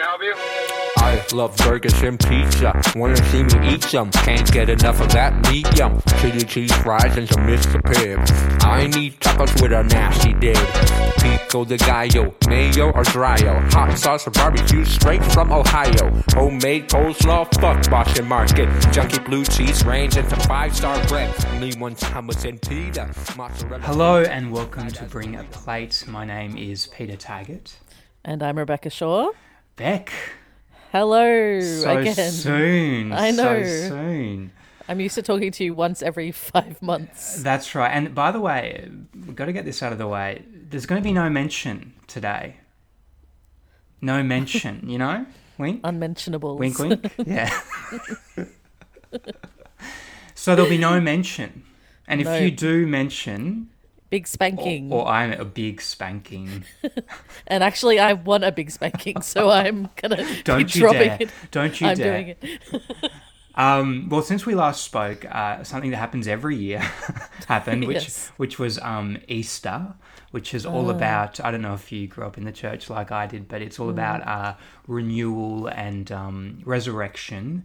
to help you? I love burgers and pizza. Wanna see me eat some? Can't get enough of that medium. Chili cheese fries and some Mr. Pibb. I need tacos with a nasty dip. Pico de gallo, mayo or dryo. Hot sauce or barbecue straight from Ohio. Homemade coleslaw, fuck Boston Market. Junky blue cheese range and some five star bread. Only one hummus and pita. Mozzarella. Hello and welcome to Bring a Plate. My name is Peter Taggart. And I'm Rebecca Shaw. Beck, Hello so again. soon. I know. So soon. I'm used to talking to you once every five months. That's right. And by the way, we've got to get this out of the way. There's going to be no mention today. No mention, you know? Wink? Unmentionables. Wink, wink. Yeah. so there'll be no mention. And if No. you do mention, Big spanking. or I'm a big spanking, and actually, I want a big spanking, so I'm gonna don't you dropping dare. it. Don't you I'm dare. doing it. Um, well, since we last spoke, uh, something that happens every year happened, which Yes. which was um, Easter, which is all about. I don't know if you grew up in the church like I did, but it's all about uh, renewal and um, resurrection.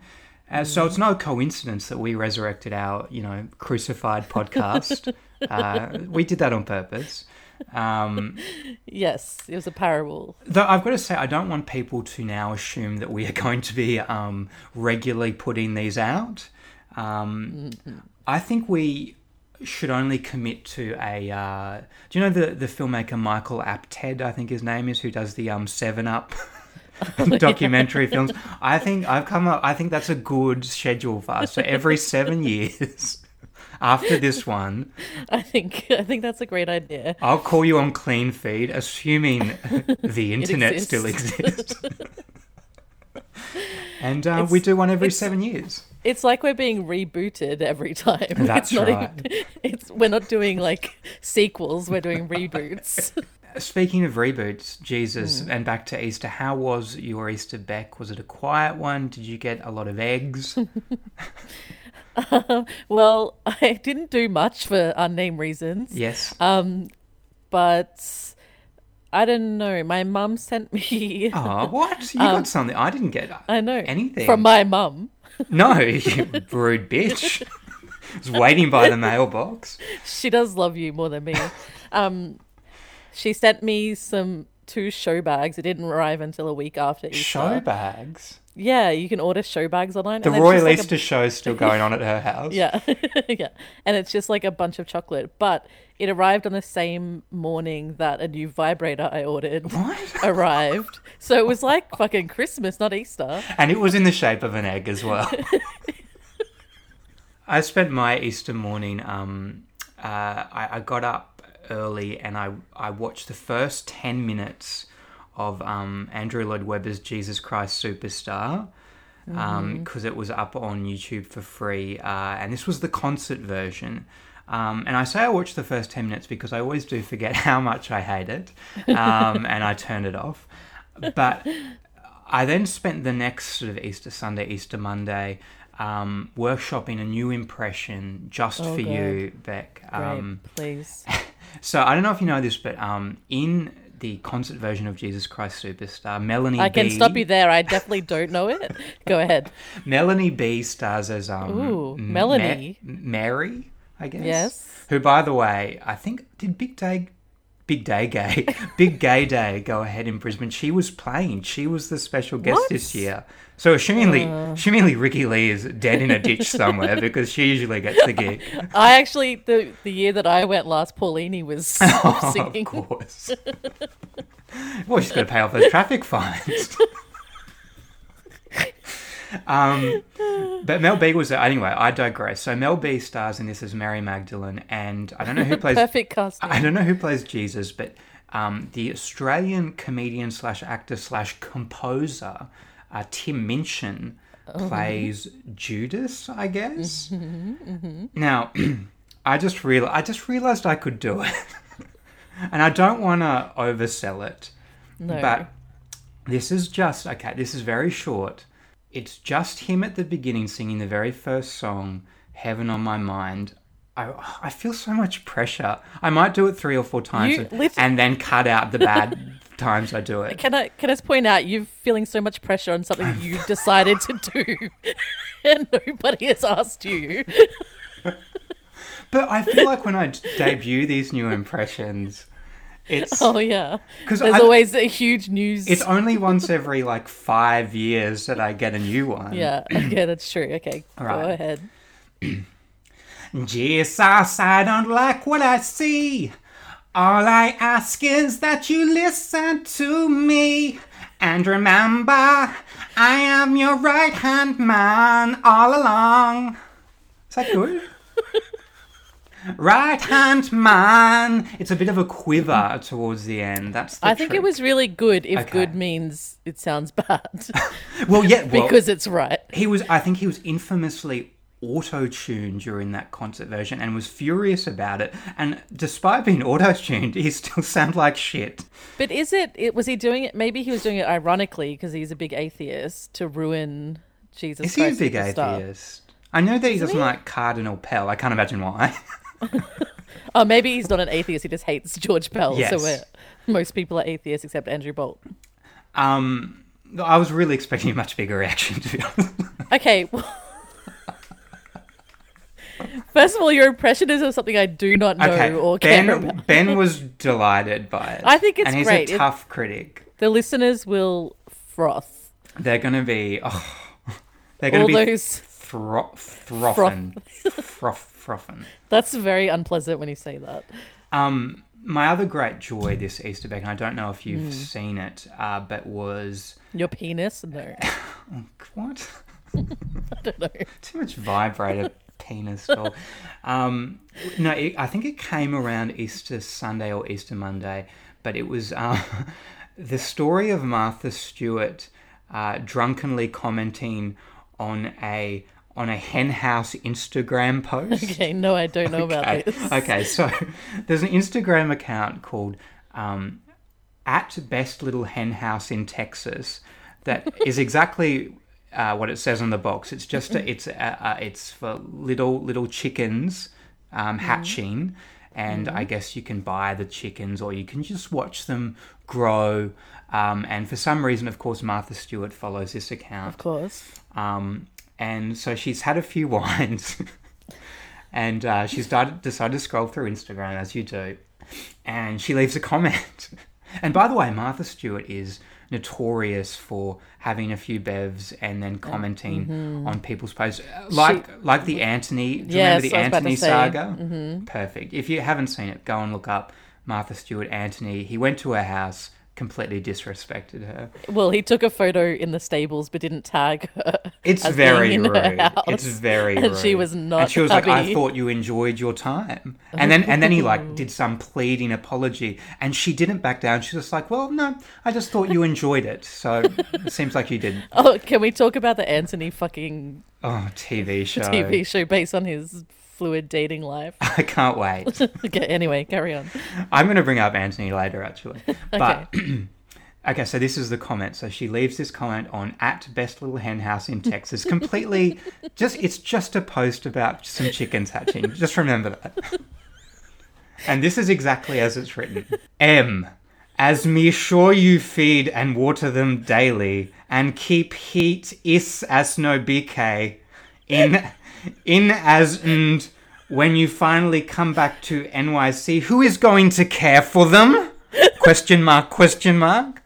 Uh, So it's no coincidence that we resurrected our, you know, crucified podcast. Uh, we did that on purpose. Um, Yes, it was a parable. Though I've got to say, I don't want people to now assume that we are going to be um, regularly putting these out. Um, I think we should only commit to a. Uh, do you know the the filmmaker Michael Apted? I think his name is, who does the um, Seven Up documentary films. I think I've come up. I think that's a good schedule for us. So every seven years. After this one, I think I think that's a great idea. I'll call you on Cleanfeed, assuming the internet still exists. exists. and uh, we do one every seven years. It's like we're being rebooted every time. That's it's not right. Even, it's we're not doing like sequels. We're doing reboots. Speaking of reboots, Jesus, Mm. and back to Easter, how was your Easter, Beck? Was it a quiet one? Did you get a lot of eggs? well, I didn't do much for unnamed reasons. yes. Um, but I don't know. My mum sent me. oh, what? You got something. I didn't get Um, I know anything. from my mum. No, you rude bitch. I was waiting by the mailbox. She does love you more than me. um, she sent me some two show bags. It didn't arrive until a week after Easter. Show bags. Yeah, you can order show bags online. The Royal like a- Easter show is still going on at her house. Yeah, yeah, and it's just like a bunch of chocolate. But it arrived on the same morning that a new vibrator I ordered What? arrived. So it was like fucking Christmas, not Easter. And it was in the shape of an egg as well. I spent my Easter morning. Um, uh, I, I got up early and I I watched the first ten minutes of um, Andrew Lloyd Webber's Jesus Christ Superstar because it was up on YouTube for free, uh, and this was the concert version. Um, and I say I watched the first 10 minutes because I always do forget how much I hate it, um, and I turned it off. But I then spent the next sort of Easter Sunday, Easter Monday, um, workshopping a new impression just Oh, for God. you, Beck. Great, Um, please. so I don't know if you know this, but um, in the concert version of Jesus Christ Superstar, Melanie I can B, stop you there. I definitely don't know it. Go ahead. Melanie B stars as um, Ooh, Melanie. Ma- Mary, I guess. Yes. Who, by the way, I think did Big Day, Big Day Gay, Big Gay Day go ahead in Brisbane. She was playing. She was the special guest What? this year. So assumingly, Uh. assumingly Ricki-Lee is dead in a ditch somewhere because she usually gets the gig. I actually the the year that I went last, Paulini was singing. Of course. well, she's got to pay off those traffic fines. um, but Mel B was anyway. I digress. So Mel B stars in this as Mary Magdalene, and I don't know who plays. Perfect casting. I don't know who plays Jesus, but um, the Australian comedian slash actor slash composer uh, Tim Minchin plays Judas, I guess. Now, I just real I just realized I could do it, and I don't want to oversell it, No. but this is just okay. This is very short. It's just him at the beginning singing the very first song, "Heaven on My Mind." I, I feel so much pressure. I might do it three or four times You and, and then cut out the bad times I do it. Can I can I just point out you're feeling so much pressure on something that you've decided to do, and nobody has asked you. But I feel like when I debut these new impressions, it's Oh yeah, because there's always a huge news. it's only once every like five years that I get a new one. yeah, okay, that's true. Okay, All go right. ahead. Jesus, I don't like what I see. All I ask is that you listen to me. And remember, I am your right hand man all along. Is that good? right hand man. It's a bit of a quiver towards the end. That's the I think it was really good. If Okay. good means it sounds bad, Well, yeah, well, because it's right. he was. I think he was infamously auto-tuned during that concert version and was furious about it. And despite being auto-tuned, he still sounded like shit. But is it? It was he doing it? Maybe he was doing it ironically because he's a big atheist to ruin Jesus. Is he a big atheist? I know that he doesn't like Cardinal Pell. I can't imagine why. Oh, maybe he's not an atheist. He just hates George Pell. Yes. So most people are atheists except Andrew Bolt. um, I was really expecting a much bigger reaction to be honest. Okay. well- First of all, your impression is of something I do not know Okay, or care Ben, about. ben was delighted by it. I think it's and he's great. a It- tough critic. The listeners will froth. They're going to be. Oh, they're going All to be those. thro- frothing. Froth, frothing. That's very unpleasant when you say that. Um, my other great joy this Easter egg, and I don't know if you've seen it, uh, but was Your penis? No, what? I don't know. Too much vibrator Um, no, it, I think it came around Easter Sunday or Easter Monday, but it was uh, the story of Martha Stewart uh, drunkenly commenting on a on a hen house Instagram post. Okay, no, I don't know about Okay. this. okay, so there's an Instagram account called um, at Best Little Hen House in Texas that is exactly uh, what it says on the box. It's just a, it's a, uh, it's for little little chickens um, hatching, and I guess you can buy the chickens or you can just watch them grow. Um, and for some reason, of course, Martha Stewart follows this account. Of course. Um, and so she's had a few wines, and uh, she's started, decided to scroll through Instagram as you do, and she leaves a comment. And by the way, Martha Stewart is notorious for having a few bevs and then commenting mm-hmm. on people's posts, like like the Anthony. Do you Yes, remember the I was about to Anthony saga? Mm-hmm. Perfect. If you haven't seen it, go and look up Martha Stewart Anthony. He went to her house, completely disrespected her. Well, he took a photo in the stables but didn't tag her. It's very being in her rude. It's very And rude. she was not And she was like, "I thought you enjoyed your time." And then and then he like did some pleading apology, and she didn't back down. She was just like, "Well, no, I just thought you enjoyed it." So it seems like you didn't. Oh, can we talk about the Anthony fucking Oh, TV show. TV show based on his fluid dating life? I can't wait. okay, anyway, carry on. I'm going to bring up Anthony later, actually. But okay, so this is the comment. So she leaves this comment on at Best Little Hen House in Texas. Completely, just it's just a post about some chickens hatching. Just remember that. And this is exactly as it's written. M. As me sure you feed and water them daily, and keep heat is as no BK, in in as and when you finally come back to NYC, who is going to care for them? question mark, question mark.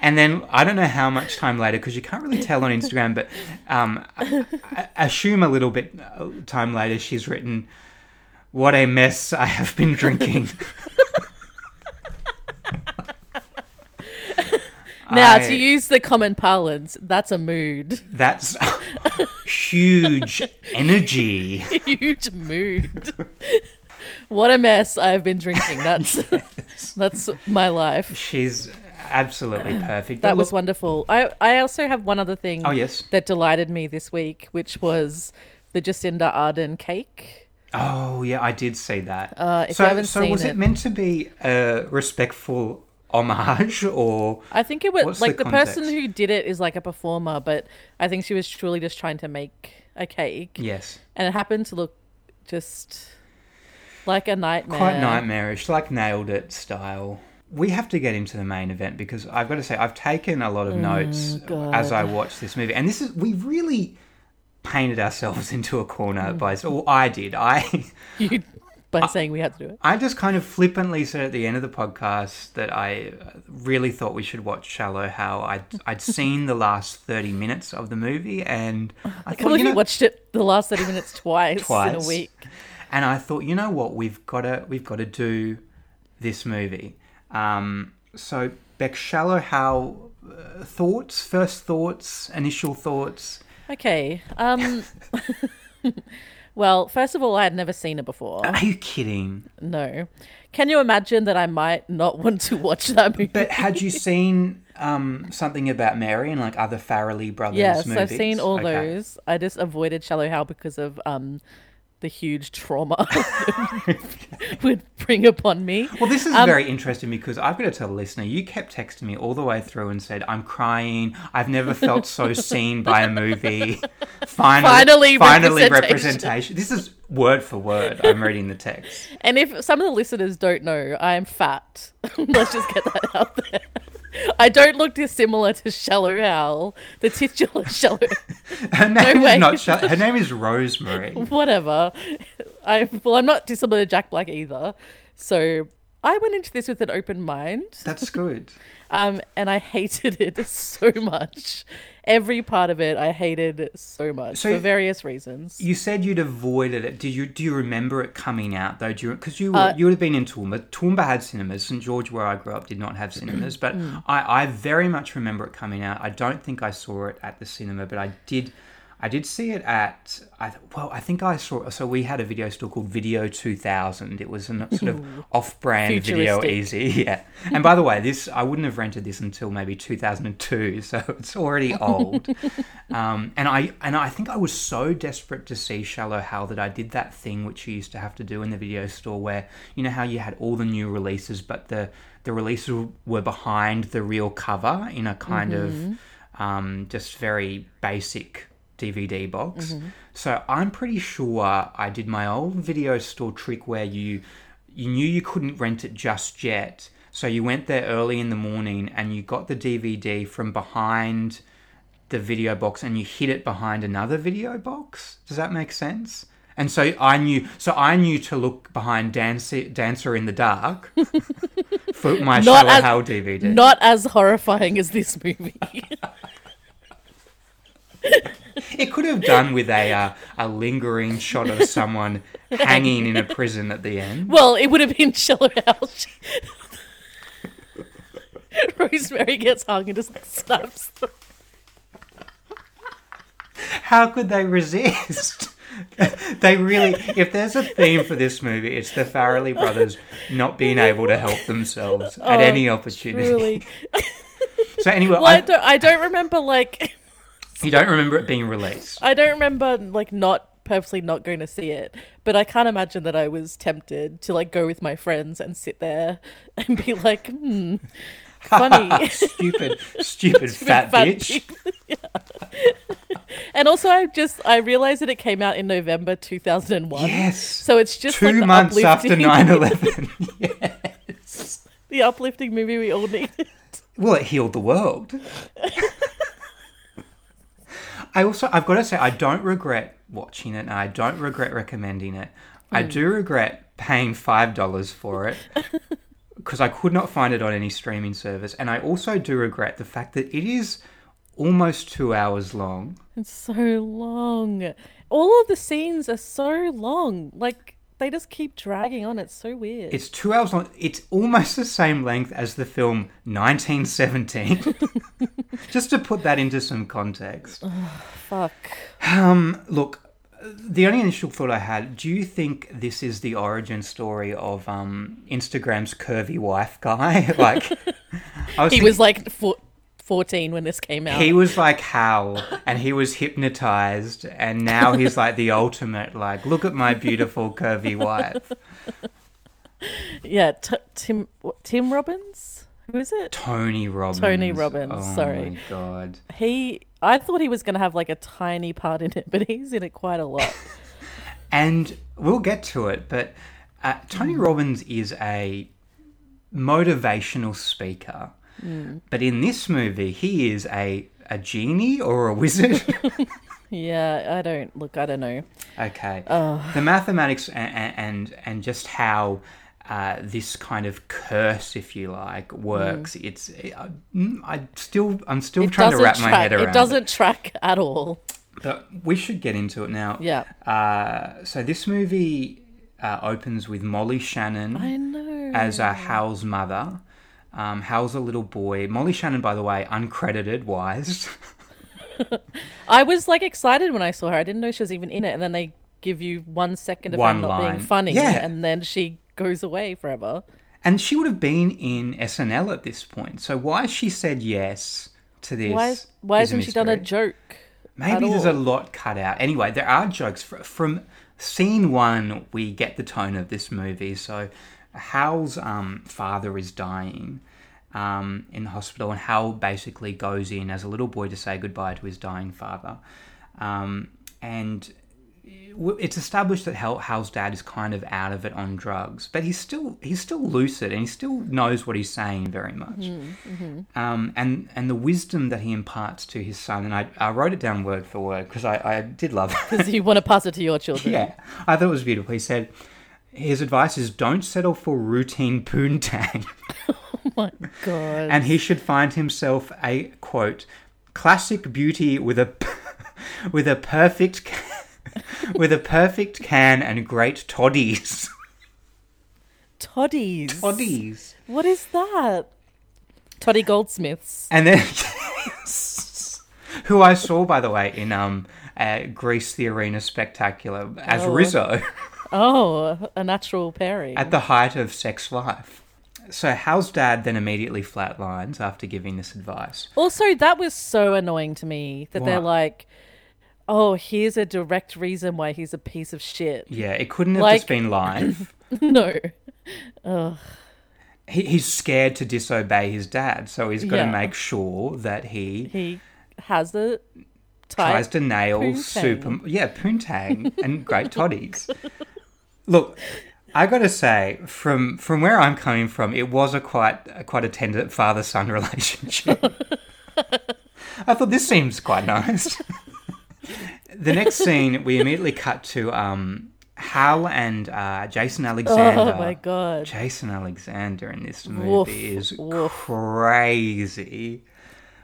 And then I don't know how much time later, because you can't really tell on Instagram, but um, I- I- assume a little bit uh, time later, she's written, "What a mess I have been drinking." Now, I- to use the common parlance, that's a mood. That's huge energy. Huge mood. what a mess I've been drinking. That's that's my life. She's absolutely perfect. That was wonderful. I I also have one other thing Oh yes. that delighted me this week, which was the Jacinda Ardern cake. Oh yeah, I did see that. Uh, if so, so was it, it- meant to be a respectful homage, or I think it was like the the, person who did it is like a performer, but I think she was truly just trying to make a cake, yes, and it happened to look just like a nightmare. quite nightmarish, like nailed it style. we have to get into the main event because I've got to say I've taken a lot of notes Mm, as I watched this movie, and this is we really painted ourselves into a corner by. Well, I did. I You, by saying we had to do it. I just kind of flippantly said at the end of the podcast that I really thought we should watch Shallow Hal I'd I'd seen the last thirty minutes of the movie, and I I thought you know, watched it the last 30 minutes twice, in a week. and I thought, you know what, we've got to we've got to do this movie. Um, so Beck, Shallow Hal uh, thoughts? First thoughts? Initial thoughts? Okay. Um. Well, first of all, I had never seen it before. Are you kidding? No. Can you imagine that I might not want to watch that movie? But had you seen um, something about Mary and like other Farrelly brothers yes, movies? I've seen all Okay. those. I just avoided Shallow Hal because of um the huge trauma would bring upon me. Well, this is Um, very interesting because I've got to tell the listener, you kept texting me all the way through and said, I'm crying. I've never felt so seen by a movie. Finally, Finally, finally representation." representation. This is word for word. I'm reading the text. And if some of the listeners don't know, I am fat. Let's just get that out there. I don't look dissimilar to Shallow Hal, the titular Shallow. Her name way. is not Shel- Her name is Rosemary. Whatever. I well, I'm not dissimilar to Jack Black either. So I went into this with an open mind, That's good. um, and I hated it so much. Every part of it, I hated so much So- for various reasons. You said you'd avoided it. Did you? Do you remember it coming out though? Do you? Because you were, Uh, you would have been in Toowoomba. Toowoomba had cinemas. St George, where I grew up, did not have cinemas. But Mm. I, I very much remember it coming out. I don't think I saw it at the cinema, but I did. I did see it at. I, well, I think I saw. So we had a video store called Video Two Thousand. It was a sort of off-brand Video Ezy. Yeah. And by the way, this I wouldn't have rented this until maybe 2002, so it's already old. Um, and I and I think I was so desperate to see Shallow Hal that I did that thing which you used to have to do in the video store, where you know how you had all the new releases, but the the releases were behind the real cover in a kind of um, just very basic DVD box. Mm-hmm. So I'm pretty sure I did my old video store trick where you you knew you couldn't rent it just yet. So you went there early in the morning and you got the DVD from behind the video box and you hid it behind another video box. Does that make sense? And so I knew, so I knew to look behind Dancer, Dancer in the Dark for my Not Shallow as- Hal DVD. Not as horrifying as this movie. It could have done with a uh, a lingering shot of someone hanging in a prison at the end. well, it would have been Shallow Hal. Rosemary gets hung and just snaps. the- How could they resist? they really, if there's a theme for this movie, it's the Farrelly brothers not being able to help themselves at Oh, any opportunity. Really. So anyway, Well, I I, don't. I don't remember like. You don't remember it being released. I don't remember like not purposely not going to see it, but I can't imagine that I was tempted to like go with my friends and sit there and be like, hmm, funny. stupid, stupid fat, fat bitch. And also, I just I realized that it came out in November two thousand and one. Yes. So it's just Two like months after uplifting- 9-11. yes. the uplifting movie we all needed. Well, it healed the world. I also, I've got to say, I don't regret watching it, and I don't regret recommending it. I Hmm. do regret paying five dollars for it because I could not find it on any streaming service, and I also do regret the fact that it is almost two hours long. It's so long. All of the scenes are so long. Like they just keep dragging on. It's so weird. It's two hours long. It's almost the same length as the film 1917. Just to put that into some context. Fuck. Um, look, the only initial thought I had: Do you think this is the origin story of um, Instagram's curvy wife guy? like, I was He thinking- was like four, 14 when this came out. he was like Hal, and he was hypnotized, and now he's like the ultimate. Like, look at my beautiful curvy wife, yeah, t- Tim Tim Robbins. Who is it? Tony Robbins. Tony Robbins, Oh sorry. my god. He. I thought he was going to have like a tiny part in it, but he's in it quite a lot. And we'll get to it, but uh, Tony Mm. Robbins is a motivational speaker. But in this movie, he is a a genie or a wizard. Yeah, I don't look. I don't know. Okay. The mathematics and and and just how uh, this kind of curse, if you like, works. It's I, I still I'm still It trying to wrap my head around. It doesn't track at all. But we should get into it now. Yeah. Uh, so this movie uh, opens with Molly Shannon I know. as uh, Hal's mother. Um, Hal's a little boy. Molly Shannon, by the way, uncredited, wise. I was like excited when I saw her. I didn't know she was even in it, and then they give you one second of One her not line. being funny, Yeah. and then she goes away forever. And she would have been in SNL at this point. So why has she said yes to this? Why? Why hasn't she done a joke? Maybe there's a lot cut out. Anyway, there are jokes from scene one. We get the tone of this movie. So, Hal's um, father is dying um, in the hospital, and Hal basically goes in as a little boy to say goodbye to his dying father. Um, and it's established that Hal, Hal's dad is kind of out of it on drugs, but he's still he's still lucid and he still knows what he's saying very much. Um, and and the wisdom that he imparts to his son, and I, I wrote it down word for word because I, I did love it. Because you want to pass it to your children. yeah, I thought it was beautiful. He said his advice is don't settle for routine poontang, Oh my god. and he should find himself a quote classic beauty with a with a perfect. ca- With a perfect can and great toddies. Toddies. Toddies. What is that? Tottie Goldsmiths. And then, who I saw by the way in um uh, Grease the Arena Spectacular as Oh. Rizzo Oh, a natural pairing. at the height of sex life. So Hal's dad then immediately flatlines after giving this advice. Also, that was so annoying to me that they're like, "Oh, here's a direct reason why he's a piece of shit." Yeah, it couldn't have Like- just been live. no. he, he's scared to disobey his dad, so he's got to make sure that he He has a tries to nail poontang. super yeah poontang and great toddies. Look, I got to say, from from where I'm coming from, it was a quite a, quite a tender father son relationship. I thought this seems quite nice. the next scene, we immediately cut to um, Hal and uh, Jason Alexander. Oh my god. Jason Alexander in this movie Woof, is woof. crazy.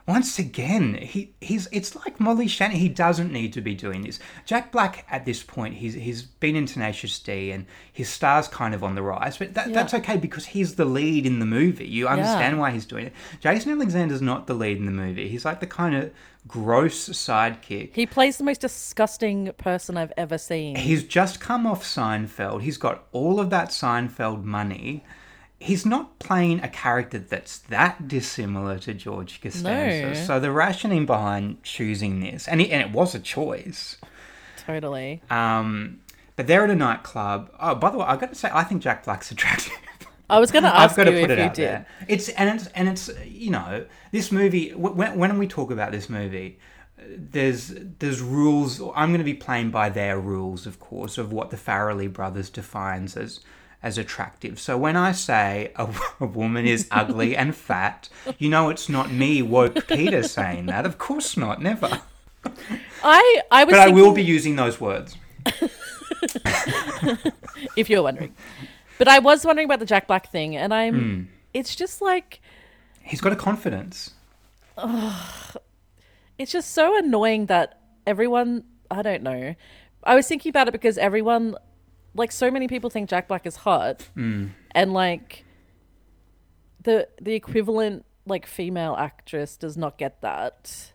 Once again, he he's it's like Molly Shannon. He doesn't need to be doing this. Jack Black at this point, he's he's been in Tenacious D and his star's kind of on the rise, but that, that's okay because he's the lead in the movie. You understand why he's doing it. Jason Alexander's not the lead in the movie. He's like the kind of gross sidekick. He plays the most disgusting person I've ever seen. He's just come off Seinfeld. He's got all of that Seinfeld money. He's not playing a character that's that dissimilar to George Costanza. No. So the rationing behind choosing this, and, he, and it was a choice. totally. Um, but they're at a nightclub. Oh, by the way, I've got to say, I think Jack Black's attractive. I was going to I've ask got you to put if it you out did. there. It's and it's and it's you know this movie. When when we talk about this movie, there's there's rules. I'm going to be playing by their rules, of course, of what the Farrelly brothers defines as as attractive. So when I say a, a woman is ugly and fat, you know it's not me woke Peter saying that. Of course not, never. I I was But I will be using those words. if you're wondering. But I was wondering about the Jack Black thing and I'm Hmm. it's just like He's got a confidence. it's just so annoying that everyone I don't know. I was thinking about it because everyone like so many people think Jack Black is hot Hmm. and like the the equivalent like female actress does not get that.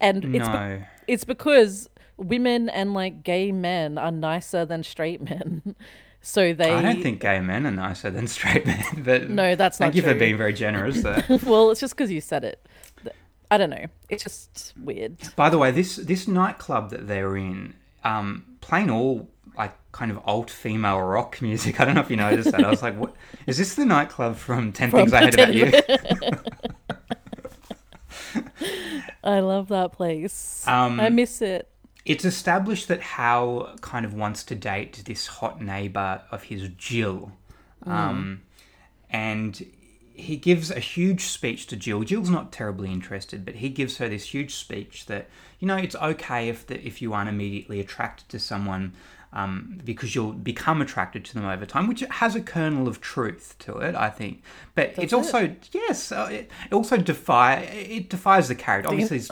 And it's be- it's because women and like gay men are nicer than straight men. So they I don't think gay men are nicer than straight men, but No, that's thank not you for being very generous there. well, it's just because you said it. I don't know. It's just weird. By the way, this this nightclub that they're in, um, playing all kind of alt female rock music. I don't know if you noticed that. I was like, what is this the nightclub from Ten From Things I Hate About You? I love that place. Um, I miss it. It's established that Hal kind of wants to date this hot neighbor of his, Jill. Um, and he gives a huge speech to Jill. Jill's not terribly interested, but he gives her this huge speech that you know it's okay if the, if you aren't immediately attracted to someone um, because you'll become attracted to them over time, which has a kernel of truth to it, I think. But it's it? also yes, uh, it, it also defy it defies the character. Obviously, he's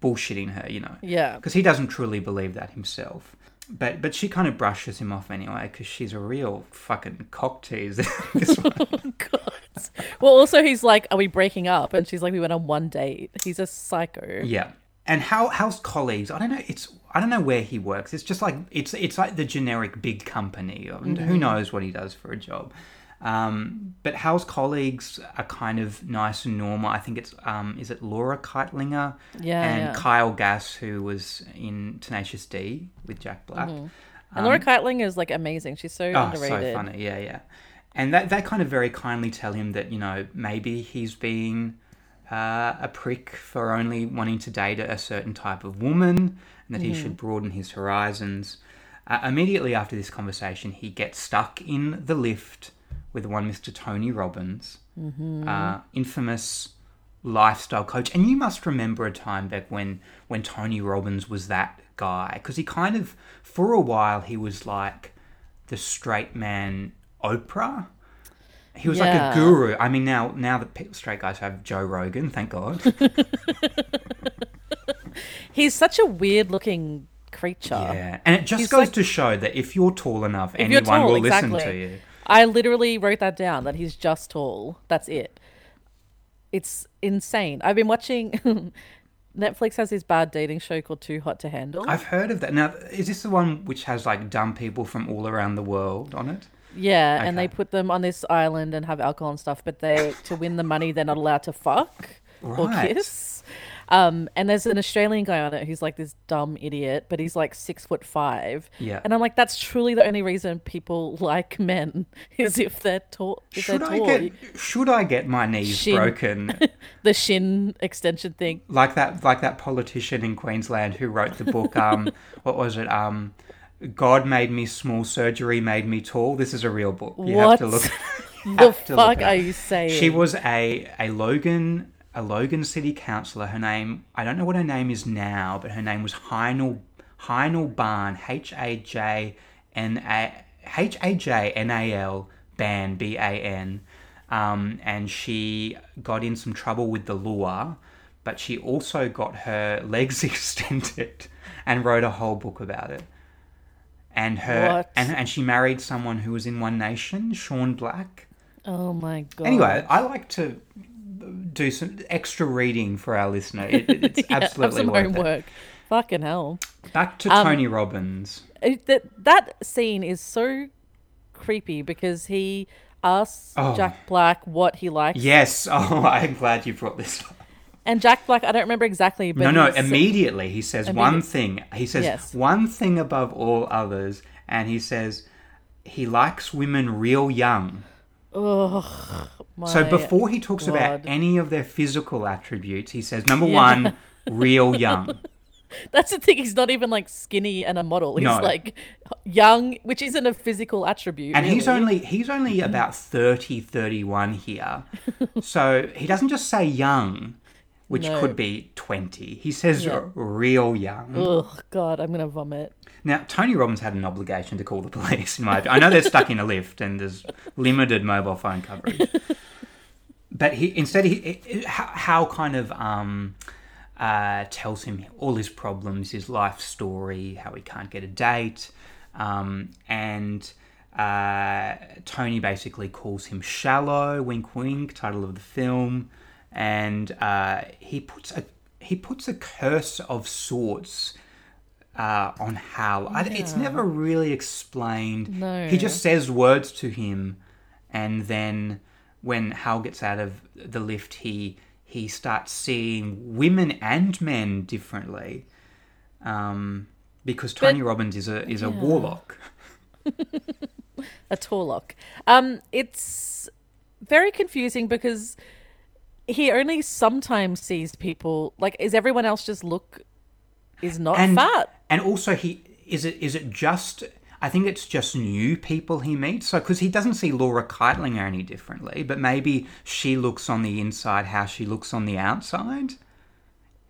bullshitting her, you know. Yeah. because he doesn't truly believe that himself. But but she kind of brushes him off anyway because she's a real fucking cock tease. this one. God. Well, also he's like, "Are we breaking up?" And she's like, "We went on one date." He's a psycho. Yeah. And how Hal's colleagues? I don't know. It's I don't know where he works. It's just like it's it's like the generic big company. And Who knows what he does for a job? Um, but Hal's colleagues are kind of nice and normal. I think it's um, is it Laura Kightlinger Yeah, and yeah. Kyle Gass who was in Tenacious D with Jack Black. And Laura Kightlinger is like amazing. She's so Oh, underrated. so funny. Yeah, yeah. And that they kind of very kindly tell him that you know maybe he's being uh, a prick for only wanting to date a certain type of woman, and that he should broaden his horizons. Uh, immediately after this conversation, he gets stuck in the lift with one Mr. Tony Robbins, uh, infamous lifestyle coach. And you must remember a time back when when Tony Robbins was that guy, because he kind of for a while he was like the straight man Oprah. He was like a guru. I mean, now now that straight guys have Joe Rogan, thank God. He's such a weird looking creature. yeah, and it just He's goes like- to show that if you're tall enough, anyone tall, will exactly. listen to you. I literally wrote that down that he's just tall. That's it. It's insane. I've been watching Netflix has this bad dating show called Too Hot to Handle. I've heard of that. Now, is this the one which has like dumb people from all around the world on it? Yeah, and they put them on this island and have alcohol and stuff, but they to win the money they're not allowed to fuck or kiss. Um, and there's an Australian guy on it who's like this dumb idiot, but he's like six foot five. Yeah. And I'm like, that's truly the only reason people like men is if they're tall. If Should they're I get should I get my knees Shin. broken the shin extension thing. like that like that politician in Queensland who wrote the book um what was it um God made me small surgery made me tall. This is a real book. You What have to look The have to look fuck are you saying? she was a a Logan a Logan city councillor. Her name I don't know what her name is now but her name was Hajnal Hajnal Ban H A J N A H A J N A L Ban B A N. Um, and she got in some trouble with the law but she also got her legs extended and wrote a whole book about it and her What? and, and she married someone who was in One Nation Sean Black Oh my god. Anyway, I like to do some extra reading for our listener. It, it- it's Yeah, absolutely worth it. Fucking hell. Back to Um, Tony Robbins. It, that that scene is so creepy because he asks Oh. Jack Black what he likes, Yes. Oh, I'm glad you brought this up. And Jack Black, I don't remember exactly, but No, no. Immediately, he says one thing. He says Yes. one thing above all others, and he says he likes women real young. Ugh, So before he talks about any of their physical attributes, he says number Yeah. one, real young. That's the thing. He's not even like skinny and a model. He's No. like young, which isn't a physical attribute. and he's only he's only mm-hmm. about 30 31 here so he doesn't just say young which No. could be 20 he says Yeah. real young Oh, God, I'm gonna vomit. now tony robbins had an obligation to call the police in my opinion. i know they're stuck in a lift and there's limited mobile phone coverage but he instead he it- how, how kind of um uh, tells him all his problems, his life story, how he can't get a date, um, and uh, Tony basically calls him shallow. Wink, wink. Title of the film, and uh, he puts a he puts a curse of sorts uh, on Hal. I, it's never really explained. No. He just says words to him, and then when Hal gets out of the lift, he he starts seeing women and men differently, um, because Tony Robbins is a is a warlock. a Torlock. Um, it's very confusing because he only sometimes sees people. Like, is everyone else just look is not and fat? and also he is it is it just I think it's just new people he meets. So, because he doesn't see Laura Kightlinger any differently, but maybe she looks on the inside how she looks on the outside,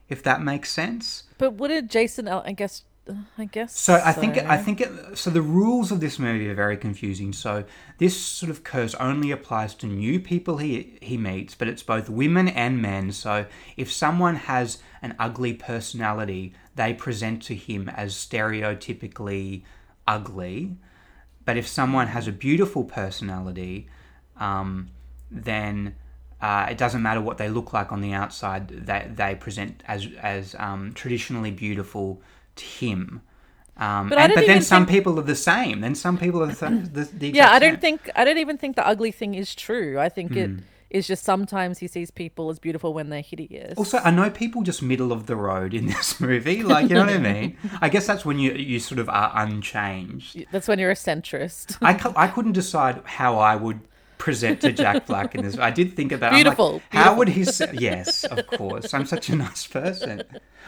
if that makes sense. But would it Jason? I guess. I guess. So I think I think it, so. The rules of this movie are very confusing. So this sort of curse only applies to new people he he meets, but it's both women and men. So if someone has an ugly personality, they present to him as stereotypically ugly. But if someone has a beautiful personality, um, then uh, it doesn't matter what they look like on the outside. They they present as as um, traditionally beautiful to him. Um, But and, but then some think- people are the same. Then some people are the, the, the Yeah, I don't think I don't even think the ugly thing is true. I think it Hmm. is just sometimes he sees people as beautiful when they're hideous. Also, I know people just middle of the road in this movie. Like, you know what I mean? I guess that's when you you sort of are unchanged. That's when you're a centrist. I, I couldn't decide how I would present to Jack Black in this. I did think about I'm like, Beautiful, how would he say? Yes, of course. I'm such a nice person.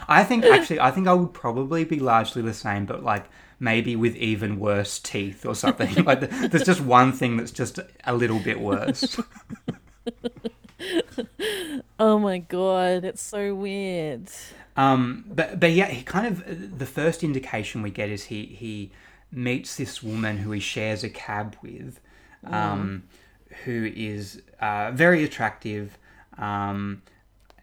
I think actually, I think I would probably be largely the same, but like maybe with even worse teeth or something. like there's just one thing that's just a little bit worse. oh my god, it's so weird. Um, but but yeah, he kind of the first indication we get is he he meets this woman who he shares a cab with, um, who is uh, very attractive, um,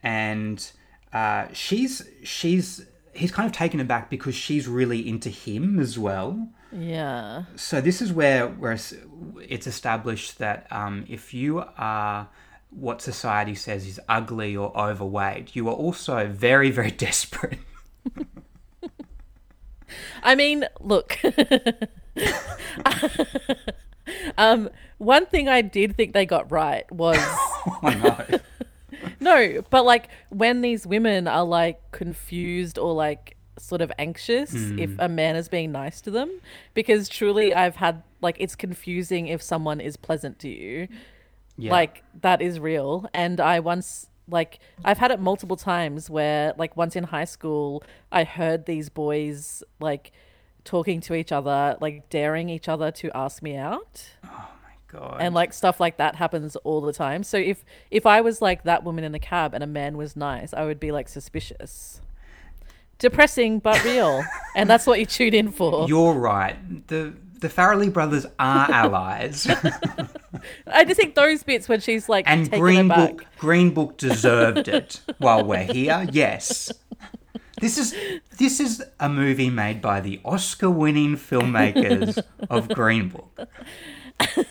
and uh, she's she's he's kind of taken aback because she's really into him as well. Yeah. So this is where where it's- it's established that um, if you are what society says is ugly or overweight, you are also very very desperate. I mean, look. um, one thing I did think they got right was Oh no! no, but like when these women are like confused or like sort of anxious if a man is being nice to them, because truly I've had like it's confusing if someone is pleasant to you. Yeah. Like that is real. And I once like I've had it multiple times where like once in high school I heard these boys like talking to each other, like daring each other to ask me out. Oh my god. And like stuff like that happens all the time. So if if I was like that woman in the cab and a man was nice, I would be like suspicious. Depressing but real. and that's what you tune in for. You're right. The the Farrelly brothers are allies, I just think those bits when she's like and Green. Book Green Book deserved it. While we're here, yes. This is this is a movie made by the Oscar-winning filmmakers of Green Book.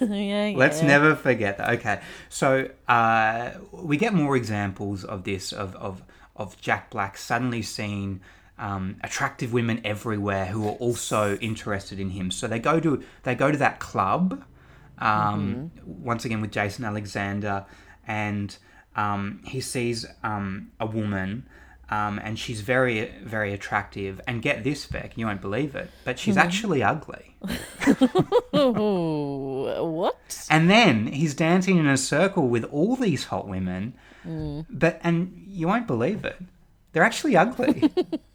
yeah, Let's yeah. never forget that. Okay, so uh, we get more examples of this of of of Jack Black suddenly seeing um, attractive women everywhere who are also interested in him. So they go to they go to that club um, once again with Jason Alexander, and um, he sees um, a woman. Um, and she's very, very attractive. And get this, Beck, you won't believe it, but she's actually ugly. What? And then he's dancing in a circle with all these hot women, but and you won't believe it, they're actually ugly.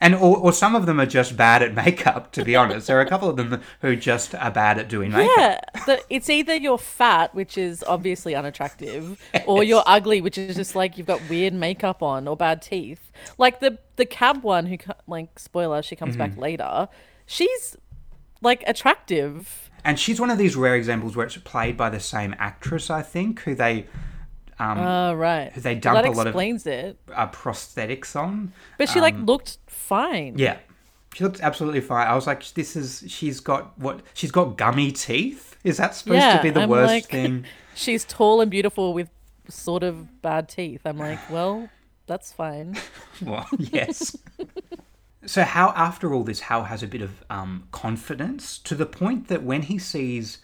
and or, or some of them are just bad at makeup. To be honest, there are a couple of them who just are bad at doing makeup. Yeah, the, it's either you're fat, which is obviously unattractive, or you're ugly, which is just like you've got weird makeup on or bad teeth. Like the the cab one, who like spoiler, she comes back mm-hmm. later. She's like attractive. And she's one of these rare examples where it's played by the same actress, I think, who they Oh right, they Well, dump that a lot of- explains it. uh, prosthetics on. But she like looked fine. Yeah. She looks absolutely fine. I was like, this is she's got what she's got gummy teeth. Is that supposed Yeah, to be the I'm worst like- thing? She's tall and beautiful with sort of bad teeth. I'm like, well, that's fine. Well, yes. so how after all this, Hal has a bit of um, confidence to the point that when he sees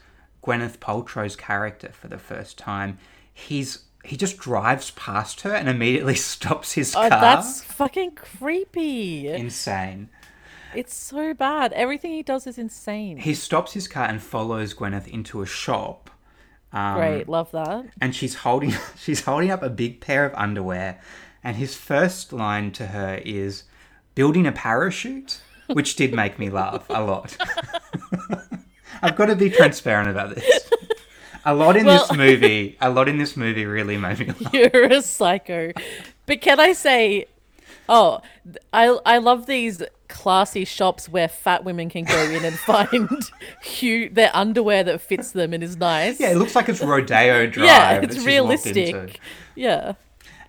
Gwyneth Paltrow's character for the first time, he's he just drives past her and immediately stops his Oh, car. that's fucking creepy. insane. It's so bad. Everything he does is insane. He stops his car and follows Gwyneth into a shop. Um, Great, love that. and she's holding she's holding up a big pair of underwear and his first line to her is building a parachute which did make me laugh a lot. I've got to be transparent about this. A lot in this movie, a lot in this movie really made me laugh. You're a psycho. But can I say, oh, I I love these classy shops where fat women can go in and find hu- their underwear that fits them and is nice. Yeah, it looks like it's Rodeo Drive. yeah, it's she's walked into. realistic. Yeah.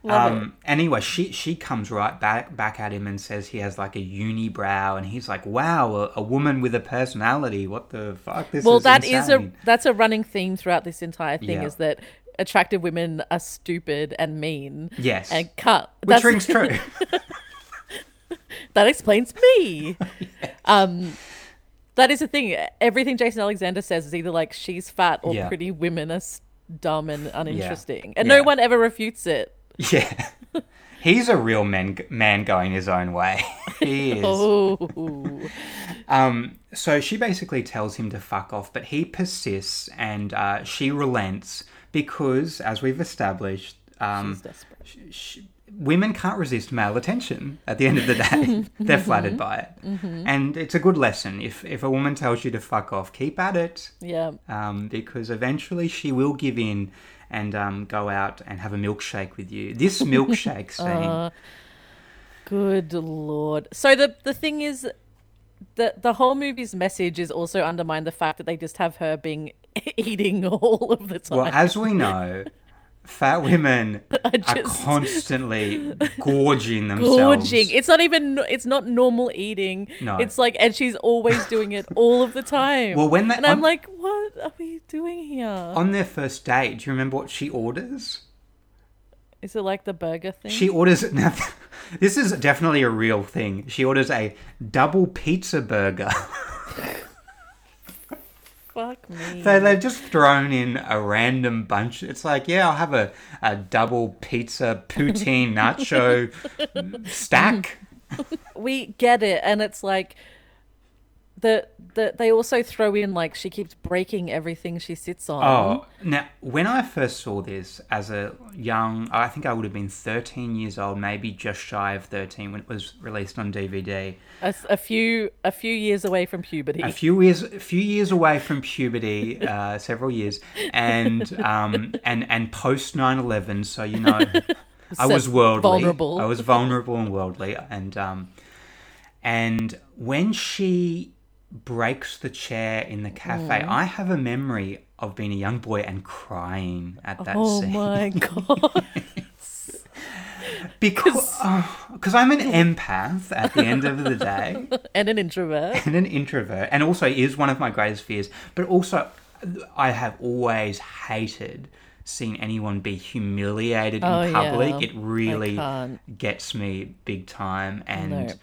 Um, anyway, she she comes right back back at him and says he has like a unibrow, and he's like, "Wow, a, a woman with a personality. What the fuck? This Well, is that is a that's a running theme throughout this entire thing Yeah. is that attractive women are stupid and mean. Yes. and cut. which That's- rings true. that explains me. Um, that is the thing. Everything Jason Alexander says is either like she's fat or Yeah. pretty women are dumb and uninteresting, and Yeah. no one ever refutes it. yeah, he's a real man man going his own way. he is. Oh, Um, so she basically tells him to fuck off, but he persists, and uh, she relents because, as we've established, um, she's desperate. sh- sh- women can't resist male attention at the end of the day. They're flattered by it. And it's a good lesson. If, if a woman tells you to fuck off, keep at it Yeah, um, because eventually she will give in and um, go out and have a milkshake with you. This milkshake scene. good lord. So the the thing is. The, the whole movie's message is also undermined the fact that they just have her being eating all of the time. well, as we know, fat women are constantly gorging themselves. gorging. It's not even. It's not normal eating. No. It's like, and she's always doing it all of the time. Well, when they- and I'm like, what are we doing here? On their first date, do you remember what she orders? Is it like the burger thing? She orders. Now, this is definitely a real thing. She orders a double pizza burger. Fuck me. so they've just thrown in a random bunch. It's like, yeah, I'll have a, a double pizza poutine nacho stack. we get it, and it's like the the they also throw in like she keeps breaking everything she sits on. Oh, now when I first saw this as a young, I think I would have been 13 years old, maybe just shy of 13 when it was released on DVD. A, a few a few years away from puberty. a few years a few years away from puberty uh, several years and um and and post 9-11 so you know i was worldly vulnerable. i was vulnerable and worldly and um and when she breaks the chair in the cafe Mm. i have a memory of being a young boy and crying at that oh scene my god. because because i'm an empath at the end of the day and an introvert. and an introvert, and also is one of my greatest fears. But also, I have always hated seeing anyone be humiliated Oh, in public. yeah. It really gets me big time, and No.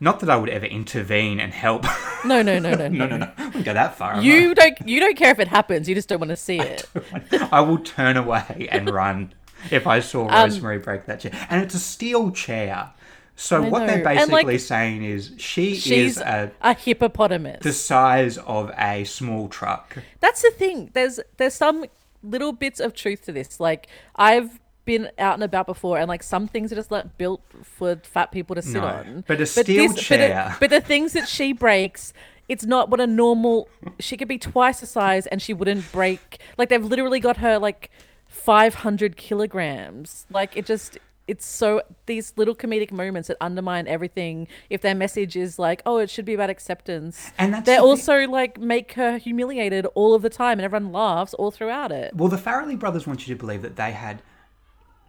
Not that I would ever intervene and help. No, no, no, no, no, no, no, I wouldn't go that far. You don't you don't care if it happens. You just don't want to see it. I? I will turn away and run if I saw Um, Rosemary break that chair, and it's a steel chair. So I what they're know. Like, basically saying is she is a, a hippopotamus. the size of a small truck. That's the thing. There's there's some little bits of truth to this. Like I've been out and about before, and like some things are just like built for fat people to sit No, on. but a steel but, chair- it- but the things that she breaks. It's not what a normal. She could be twice the size, and she wouldn't break. Like they've literally got her like five hundred kilograms. Like it just. It's so these little comedic moments that undermine everything. If their message is like, "Oh, it should be about acceptance," And that's they the thing- also like make her humiliated all of the time, and everyone laughs all throughout it. Well, the Farrelly brothers want you to believe that they had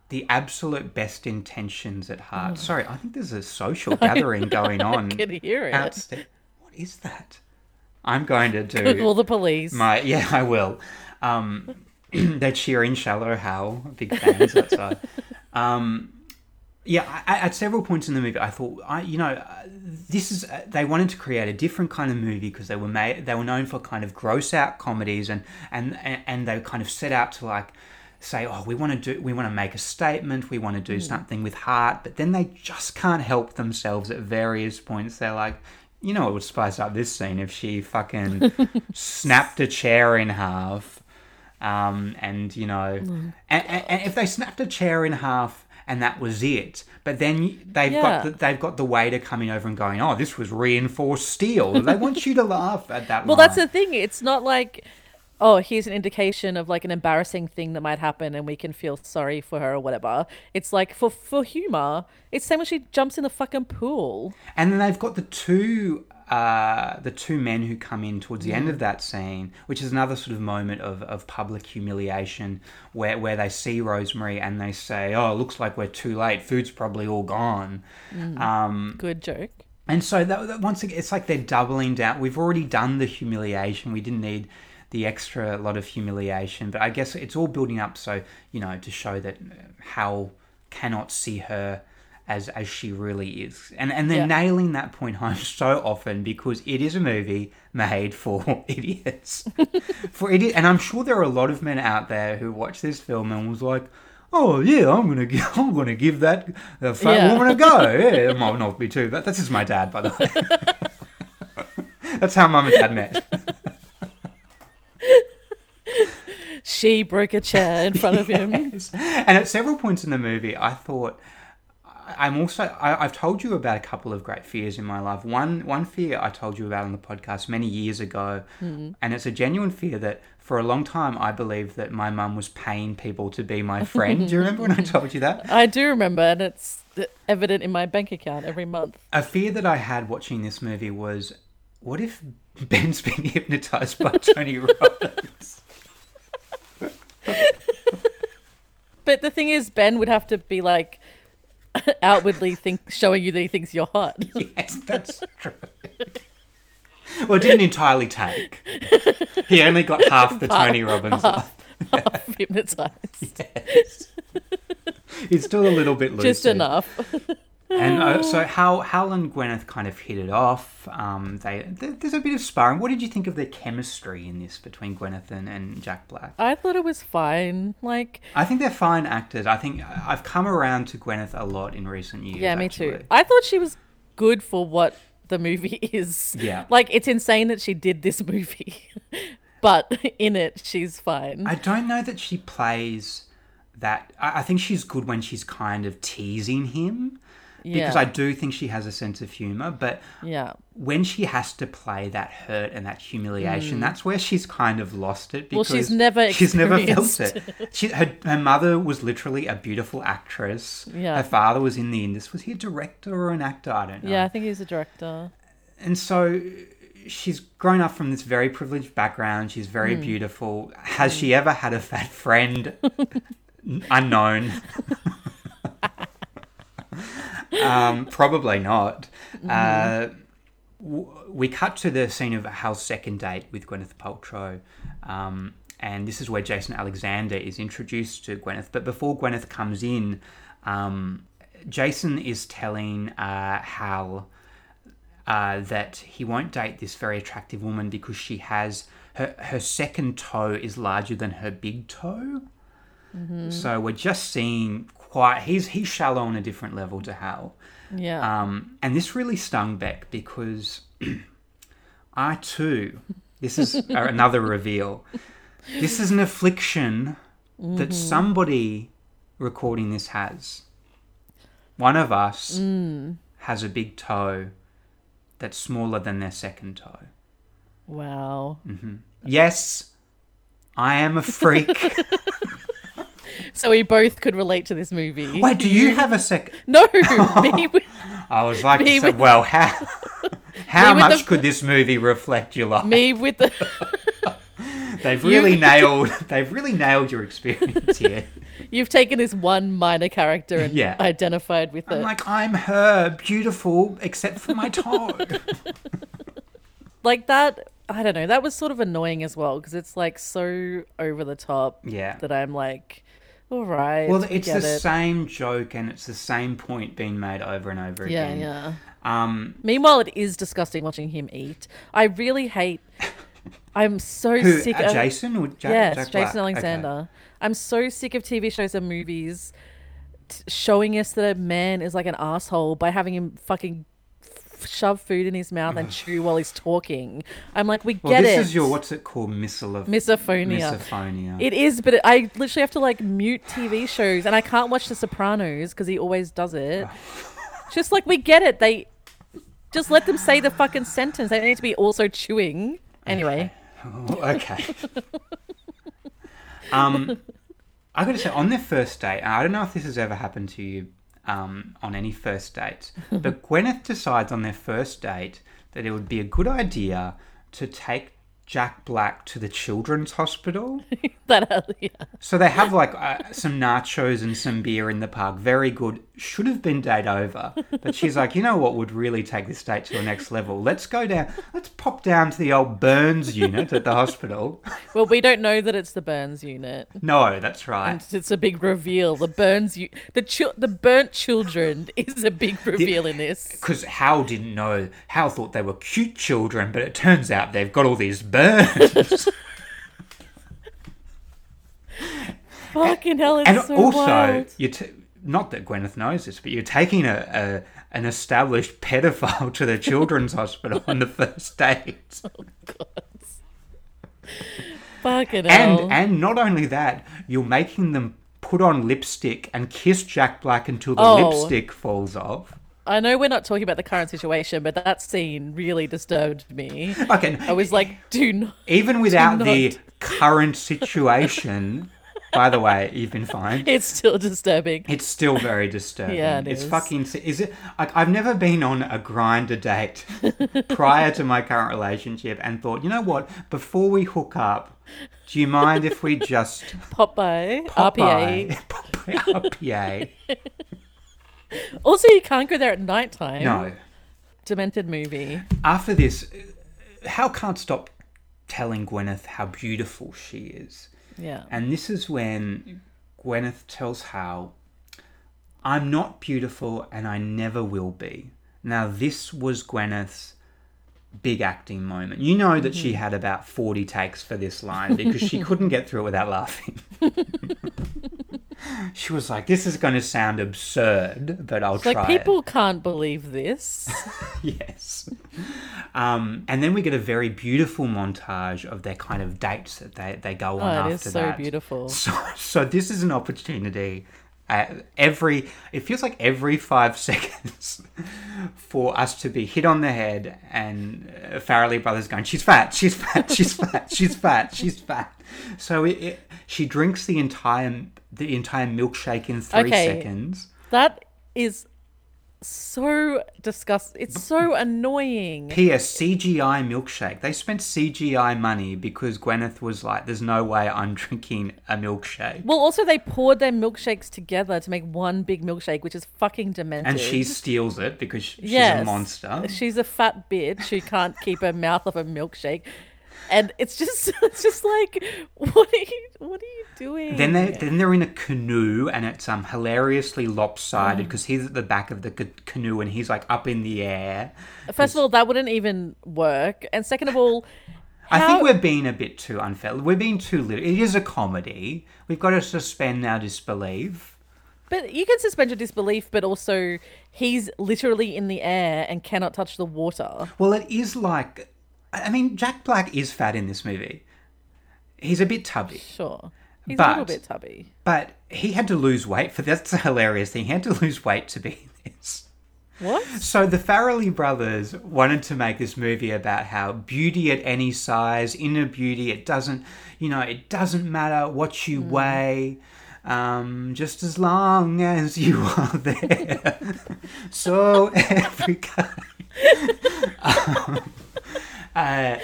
the absolute best intentions at heart. Sorry, I think there's a social gathering going on. can hear it. Outsta- what is that? I'm going to do Call the police. my yeah, I will. Um, they're cheering "Shallow Hal," big fans outside. Um, yeah, I, at several points in the movie, I thought, I you know, this is uh, they wanted to create a different kind of movie because they were made they were known for kind of gross out comedies and and and, and they kind of set out to like say, oh, we want to do we want to make a statement, we want to do something with heart, but then they just can't help themselves at various points. They're like. You know, it would spice up this scene if she fucking snapped a chair in half, um, and you know, and, and, and if they snapped a chair in half and that was it. But then they've Yeah. got the, they've got the waiter coming over and going, "Oh, this was reinforced steel." They want you to laugh at that. Well, that's the thing. It's not like, oh, here's an indication of like an embarrassing thing that might happen, and we can feel sorry for her or whatever. It's like for for humor. It's same when she jumps in the fucking pool. And then they've got the two uh, the two men who come in towards the end of that scene, which is another sort of moment of, of public humiliation where, where they see Rosemary and they say, Oh, it looks like we're too late. Food's probably all gone. Um, Good joke. and so that, that once again, it's like they're doubling down. We've already done the humiliation. We didn't need the extra lot of humiliation. But I guess it's all building up so, you know, to show that uh, Hal cannot see her as as she really is. And and they're Yeah. nailing that point home so often because it is a movie made for idiots. for idiot and I'm sure there are a lot of men out there who watch this film and was like Oh yeah, I'm gonna gi- I'm gonna give that uh, fat Yeah. woman a go. Yeah, it might not be too. That, that's just my dad, by the way. That's how mum and dad met. She broke a chair in front of him. Yes. And at several points in the movie, I thought I'm also I, I've told you about a couple of great fears in my life. One one fear I told you about on the podcast many years ago, hmm. and it's a genuine fear that for a long time I believed that my mum was paying people to be my friend. Do you remember when I told you that? I do remember, and it's evident in my bank account every month. A fear that I had watching this movie was, what if Ben's been hypnotized by Tony Robbins? But the thing is, Ben would have to be like outwardly think showing you that he thinks you're hot. Yes, that's true. well, it didn't entirely take. He only got half the Tony Robbins. half, half hypnotized. Yes. It's still a little bit lucid. Just enough. And uh, so Hal, Hal and Gwyneth kind of hit it off. Um, they th- there's a bit of sparring. What did you think of the chemistry in this between Gwyneth and, and Jack Black? I thought it was fine. Like, I think they're fine actors. I think I've come around to Gwyneth a lot in recent years. yeah, me actually. too. I thought she was good for what the movie is. Yeah. Like, it's insane that she did this movie, but in it, she's fine. I don't know that she plays that. I, I think she's good when she's kind of teasing him. Because I do think she has a sense of humor, but yeah. when she has to play that hurt and that humiliation, that's where she's kind of lost it. Mm. Well, she's never she's never felt it. She, her, her mother was literally a beautiful actress. Yeah. Her father was in the industry. Was he a director or an actor? I don't know. Yeah, I think he's a director. And so she's grown up from this very privileged background. She's very Hmm. beautiful. Has she ever had a fat friend? Unknown. um, probably not. Uh, w- we cut to the scene of Hal's second date with Gwyneth Paltrow. Um, and this is where Jason Alexander is introduced to Gwyneth. But before Gwyneth comes in, um, Jason is telling uh, Hal uh, that he won't date this very attractive woman because she has her her second toe is larger than her big toe. So we're just seeing quite he's he's shallow on a different level to Hal. Yeah. Um, and this really stung Beck because I too, this is another reveal. This is an affliction that mm-hmm. somebody recording this has. One of us mm. has a big toe that's smaller than their second toe. wow. Mm-hmm. Yes, I am a freak. So we both could relate to this movie. Wait, do you have a sec? No, me with, I was like, Me say, with- well, how how much the- could this movie reflect your life? me with the They've really nailed. They've really nailed your experience here. you've taken this one minor character and Yeah. identified with I'm it. like, I'm her, beautiful, except for my toe. like that i don't know that was sort of annoying as well because it's like so over the top Yeah. that i'm like all right Well, it's the it. same joke and it's the same point being made over and over yeah again. yeah Um, meanwhile it is disgusting watching him eat i really hate i'm so who? sick uh, of Jason or Jack? yes Jack Black? jason Okay. alexander i'm so sick of tv shows and movies t- showing us that a man is like an asshole by having him fucking shove food in his mouth and chew while he's talking. I'm like, we Well, get this it. is your what's it called? Misophonia. misophonia. Misophonia. It is, but I literally have to like mute TV shows, and I can't watch The Sopranos because he always does it. just like we get it, they just let them say the fucking sentence. They don't need to be also chewing. Anyway, okay. um, I got to say, on their first date, I don't know if this has ever happened to you um, on any first dates, but Gwyneth decides on their first date that it would be a good idea to take Jack Black to the children's hospital. that uh, yeah. So they have like uh, some nachos and some beer in the park. Very good. Should have been date over. But she's like, you know what would really take this date to the next level? Let's go down. Let's pop down to the old Burns unit at the hospital. Well, we don't know that it's the Burns unit. No, that's right. It's a big reveal. The Burns, u- the chil- the burnt children is a big reveal in this. Because Hal didn't know. Hal thought they were cute children, but it turns out they've got all these burns. Fucking hell, it's and so also, wild. you t- not that Gwyneth knows this, but you're taking a, a an established pedophile to the children's hospital on the first date. Oh God! Fucking hell. And and not only that, you're making them put on lipstick and kiss Jack Black until the Oh. lipstick falls off. I know we're not talking about the current situation, but that scene really disturbed me. Okay, I was like, do not. even without not. the current situation, by the way, you've been fine. It's still disturbing. It's still very disturbing. Yeah, it it's is. fucking. Is it? Like, I've never been on a Grindr date prior to my current relationship and thought, you know what? Before we hook up, do you mind if we just Pop by pop RPA. by- pop by RPA? Also, you can't go there at nighttime. No. Demented movie. After this, Hal can't stop telling Gwyneth how beautiful she is. Yeah. And this is when Gwyneth tells Hal, I'm not beautiful and I never will be. Now, this was Gwyneth's big acting moment. You know that she mm-hmm. had about 40 takes for this line because she couldn't get through it without laughing. she was like, This is going to sound absurd, but I'll It's try like it. people can't believe this. yes. Um, and then we get a very beautiful montage of their kind of dates that they, they go on Oh, after it is so that. beautiful. So, so this is an opportunity. Uh, every it feels like every five seconds for us to be hit on the head and uh, Farrelly brothers going, she's fat, she's fat, she's fat, she's fat, she's fat. So it, it, she drinks the entire the entire milkshake in three Okay. seconds. That is so disgusting. It's so annoying. P.S. CGI milkshake. They spent CGI money because Gwyneth was like, "There's no way I'm drinking a milkshake," Well, also they poured their milkshakes together to make one big milkshake, which is fucking demented. and she steals it because she's Yes. a monster. She's a fat bitch who can't keep her mouth off a milkshake. And it's just it's just like what are you what are you doing? Then they then they're in a canoe and it's um hilariously lopsided because he's at the back of the ca- canoe and he's like up in the air. First of all, that wouldn't even work. And second of all, I think we're being a bit too unfair. We're being too little. It is a comedy. We've got to suspend our disbelief. But you can suspend your disbelief, but also he's literally in the air and cannot touch the water. Well, it is like, I mean, Jack Black is fat in this movie. He's a bit tubby. Sure. He's a little But- bit tubby. But he had to lose weight for that's a hilarious thing. He had to lose weight to be in this. What? So the Farrelly brothers wanted to make this movie about how beauty at any size, inner beauty, it doesn't, you know, it doesn't matter what you weigh, um, just as long as you are there. so every guy. Um, uh,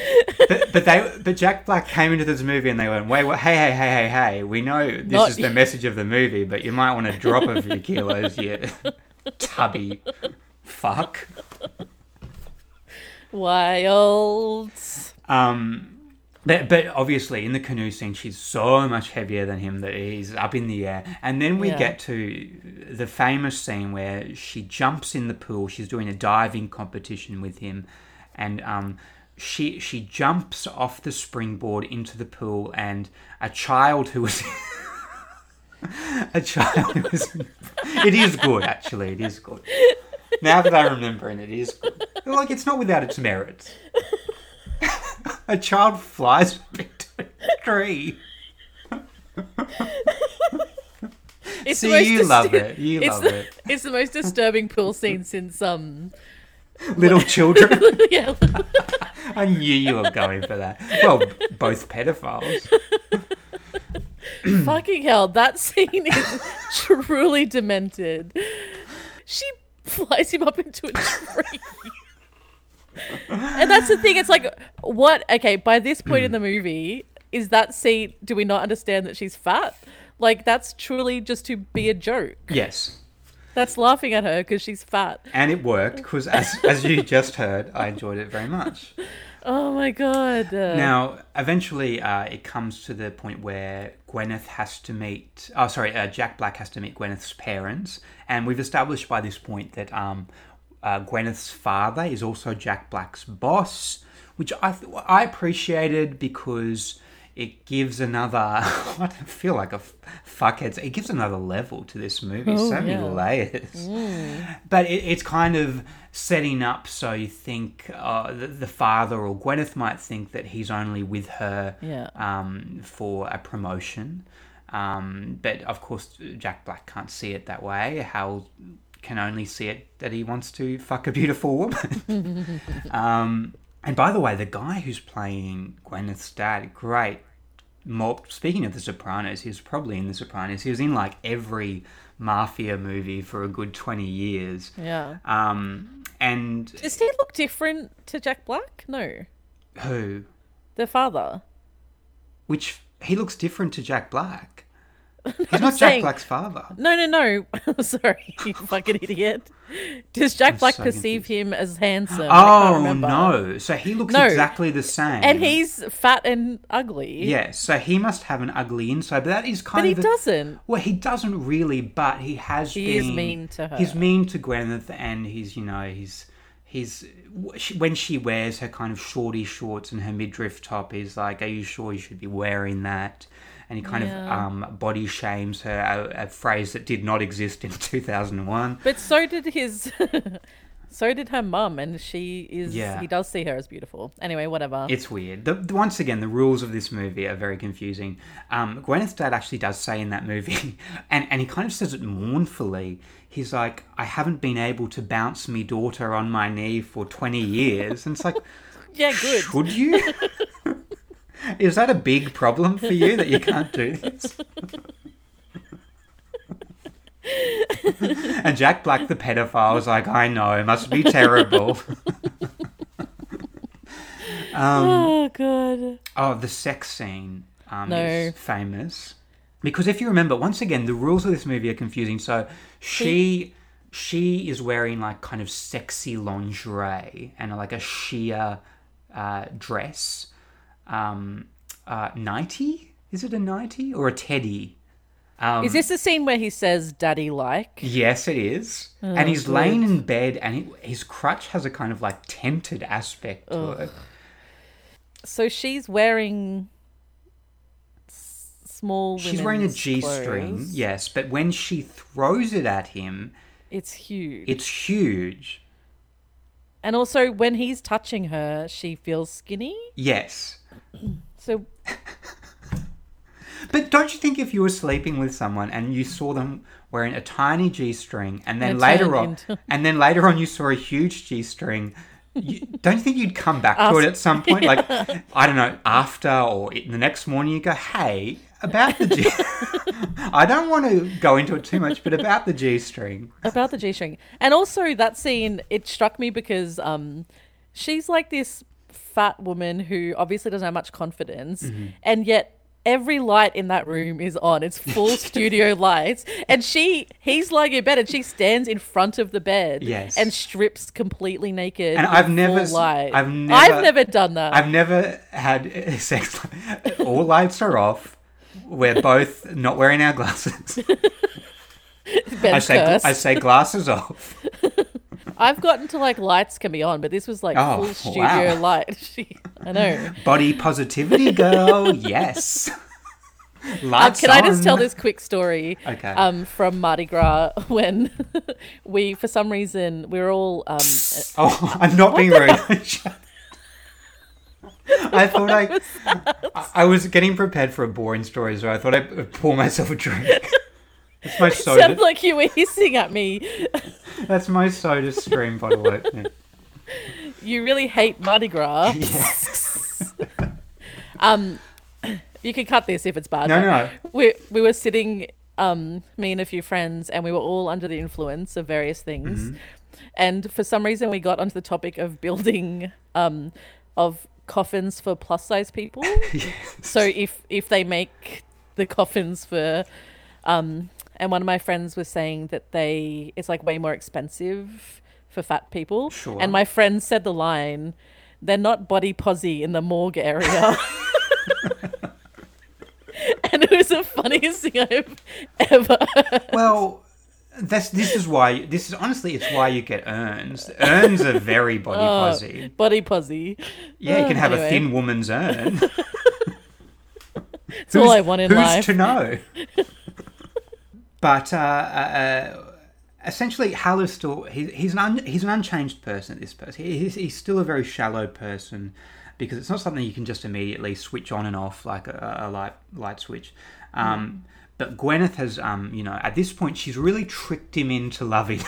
but, but they, but Jack Black came into this movie and they went, wait, what, hey, hey, hey, hey, hey, we know this Not- is the message of the movie, but you might want to drop a few kilos, you tubby fuck. Wild. Um, but, but obviously in the canoe scene, she's so much heavier than him that he's up in the air. And then we Yeah. get to the famous scene where she jumps in the pool. She's doing a diving competition with him, and um, she she jumps off the springboard into the pool, and a child who was. a child who was. It is good, actually. It is good. Now that I remember and it is good. like it's not without its merits. a child flies into a tree. It's See, you dis- love it. You it's love the, it. It's the most disturbing pool scene since um Little children. yeah I knew you were going for that. Well, both pedophiles. fucking hell that scene is truly demented. She flies him up into a tree. and that's the thing. It's like what? Okay, by this point in the movie, is that scene? Do we not understand that she's fat? Like that's truly just to be a joke. Yes. That's laughing at her because she's fat. And it worked because, as, as you just heard, I enjoyed it very much. Oh my god. Now, eventually, uh, it comes to the point where Gwyneth has to meet. Oh, sorry, uh, Jack Black has to meet Gwyneth's parents, and we've established by this point that um, uh, Gwyneth's father is also Jack Black's boss, which I th- I appreciated because it gives another. I feel like a f- fuckhead. It gives another level to this movie. Oh, so many yeah. layers, but it, it's kind of setting up so you think uh, the, the father or Gwyneth might think that he's only with her Yeah. um, for a promotion. Um, but of course, Jack Black can't see it that way. Hal can only see it that he wants to fuck a beautiful woman. um, and by the way, the guy who's playing Gwyneth's dad, great. More, speaking of The Sopranos, he was probably in The Sopranos. He was in like every mafia movie for a good 20 years. Yeah. Um, and Does he look different to Jack Black? No. who? The father. Which he looks different to Jack Black. He's not Jack saying- Black's father. No, no, no. Sorry, you fucking idiot. Does Jack Black so perceive him as handsome? Oh no! So he looks No. exactly the same. And he's fat and ugly. yes. So he must have an ugly inside, but that is kind of But he a- doesn't. Well, he doesn't really, but he has. He is mean to her. He's mean to Gwyneth, and he's you know he's he's when she wears her kind of shorty shorts and her midriff top, he's like, "Are you sure you should be wearing that?" And he kind of um, body shames her, a, a phrase that did not exist in two thousand and one. But so did his. so did her mum, and she is. Yeah. He does see her as beautiful. Anyway, whatever. It's weird. The, the- once again, the rules of this movie are very confusing. Um, Gwyneth's dad actually does say in that movie, and, and he kind of says it mournfully. He's like, I haven't been able to bounce me daughter on my knee for 20 years. And it's like, yeah, good. should you? Is that a big problem for you that you can't do this? and Jack Black, the pedophile, was like, I know, it must be terrible. Um, oh god. Oh, the sex scene um, No. is famous because if you remember, once again, the rules of this movie are confusing. So she she is wearing like kind of sexy lingerie and like a sheer uh, dress, um, uh, nighty. Is it a nighty or a teddy? Um, Is this the scene where he says "daddy like"? Yes, it is. Oh, and he's laying in bed, and he, his crutch has a kind of like tented aspect to it. So she's wearing s- small. She's wearing a g-string, yes, but when she throws it at him, It's huge. it's huge. and also, when he's touching her, she feels skinny. Yes. So But don't you think if you were sleeping with someone and you saw them wearing a tiny G string and then And it later turned on into- and then later on you saw a huge G string, you, don't you think you'd come back to it at some point? Like I don't know, after or in the next morning you go, "Hey, about the G I don't want to go into it too much, but about the G string. about the G string, and also that scene, it struck me because um, she's like this fat woman who obviously doesn't have much confidence, Mm-hmm. and yet every light in that room is on. It's full studio lights, and she he's lying in bed, and she stands in front of the bed, Yes. and strips completely naked. And I've never. I've never- I've never done that. I've never had sex. All lights are off. We're both not wearing our glasses. I say. I say glasses off. I've gotten to like lights can be on, but this was like Oh, full studio wow. light. She, I know. Body positivity, girl. Yes. Uh, can I just tell this quick story? Okay. Um, from Mardi Gras when we, for some reason, we were all um, Oh, I'm not being rude. I thought I, I, I was getting prepared for a boring story, so I thought I'd pour myself a drink. That's my soda. sounded like you were hissing at me. That's my soda stream bottle opener. You really hate Mardi Gras. um, you can cut this if it's bad. No, but no. We we were sitting, um, me and a few friends, and we were all under the influence of various things. Mm-hmm. And for some reason, we got onto the topic of building, um, of coffins for plus size people. So if if they make the coffins for, um, and one of my friends was saying that they it's like way more expensive for fat people. Sure. And my friend said the line, "They're not body posy in the morgue area." and it was the funniest thing I've ever. heard. Well, that's this is why this is honestly it's why you get urns. Urns are very body Oh, posy. body posy. Yeah, you can have anyway. a thin woman's urn. It's all I want in who's life. to know? But uh, uh, uh, essentially, Hal is still he, he's an un, he's an unchanged person. This person, he, he's, he's still a very shallow person because it's not something you can just immediately switch on and off like a, a light light switch. Um, But Gwyneth has, um, you know, at this point, she's really tricked him into loving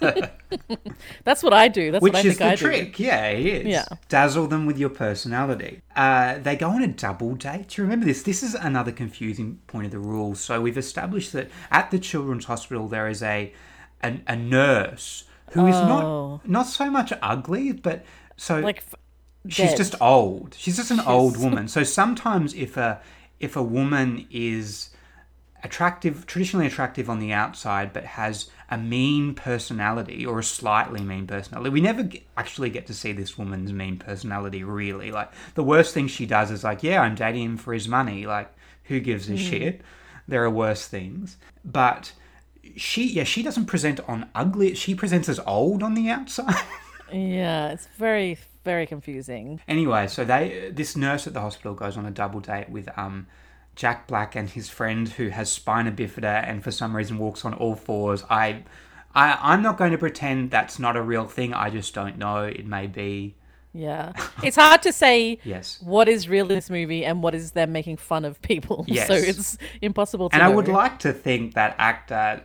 her. That's what I do. That's Which what I is think the I trick, yeah, it is. Yeah. Dazzle them with your personality. Uh, they go on a double date. Do you remember this? This is another confusing point of the rules. So we've established that at the children's hospital there is a a, a nurse who is Oh. not not so much ugly, but so. Like, f- she's dead. just old. She's just an old woman. So sometimes if a if a woman is attractive, traditionally attractive on the outside, but has a mean personality or a slightly mean personality, we never get, actually get to see this woman's mean personality. Really, like the worst thing she does is like, yeah, I'm dating him for his money. Like, who gives a shit? There are worse things, but. She yeah she doesn't present on ugly she presents as old on the outside yeah, it's very very confusing. Anyway, so they this nurse at the hospital goes on a double date with um Jack Black and his friend who has spina bifida and for some reason walks on all fours. I I I'm not going to pretend that's not a real thing. I just don't know. It may be. Yeah, it's hard to say Yes. what is real in this movie and what is them making fun of people. Yes. So it's impossible to And know. I would like to think that actor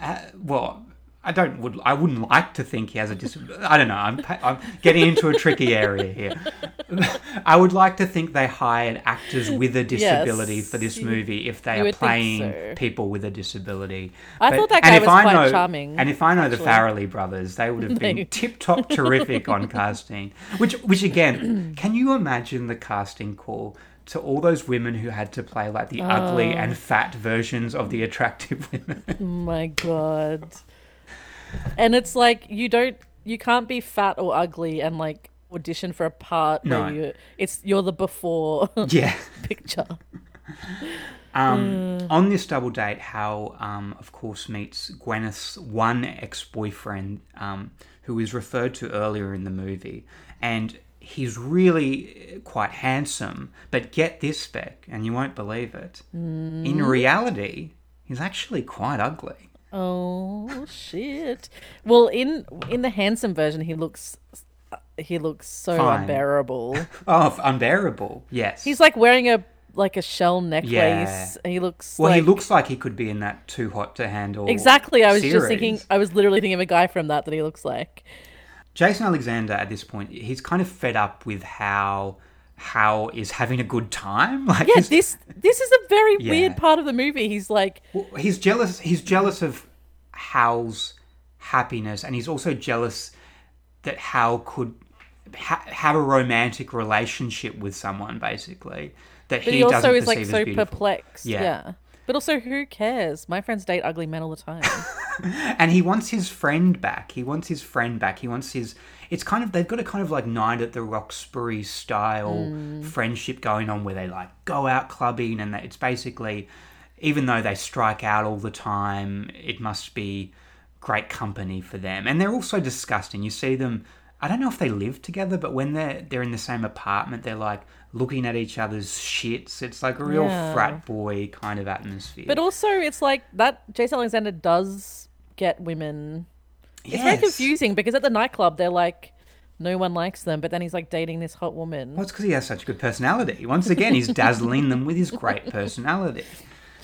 uh, well I don't would I wouldn't like to think he has a disability. I don't know. I'm I'm getting into a tricky area here. I would like to think they hired actors with a disability Yes, for this movie if they are playing so. people with a disability. I But- thought that guy was I quite know- charming, And if I know actually. the Farrelly brothers, they would have been tip top terrific on casting. Which, which again, can you imagine the casting call? To all those women who had to play like the ugly Oh. and fat versions of the attractive women. Oh my god. And it's like you don't you can't be fat or ugly and like audition for a part No. where you it's you're the before yeah. picture. Um, On this double date, Hal, um, of course, meets Gwyneth's one ex boyfriend, um, who is referred to earlier in the movie. And he's really quite handsome. But get this spec, and you won't believe it. In reality, he's actually quite ugly. Oh shit. Well, in in the handsome version he looks he looks so Fine. unbearable. Oh, unbearable. Yes. He's like wearing a like a shell necklace. Yeah. He looks well, like he looks like he could be in that Too Hot to Handle. Exactly. I was just thinking I was literally thinking of a guy from that that he looks like. Jason Alexander at this point, he's kind of fed up with how Hal is having a good time. Like Yeah, this this is a very Yeah. weird part of the movie. He's like well, he's jealous. He's jealous of Hal's happiness, and he's also jealous that Hal could ha- have a romantic relationship with someone, basically that But he, he, also is like so beautiful. perplexed. Yeah. Yeah. But also, who cares? My friends date ugly men all the time. and he wants his friend back. He wants his friend back. He wants his. It's kind of they've got a kind of like Night at the Roxbury style mm. friendship going on where they like go out clubbing and it's basically, even though they strike out all the time, it must be great company for them. And they're also disgusting. You see them I don't know if they live together, but when they're they're in the same apartment, they're like looking at each other's shits. It's like a real Yeah. frat boy kind of atmosphere. But also, it's like that. Jason Alexander does get women. It's very confusing because at the nightclub they're like, no one likes them, but then he's like dating this hot woman. Well, it's because he has such a good personality. Once again, he's dazzling them with his great personality.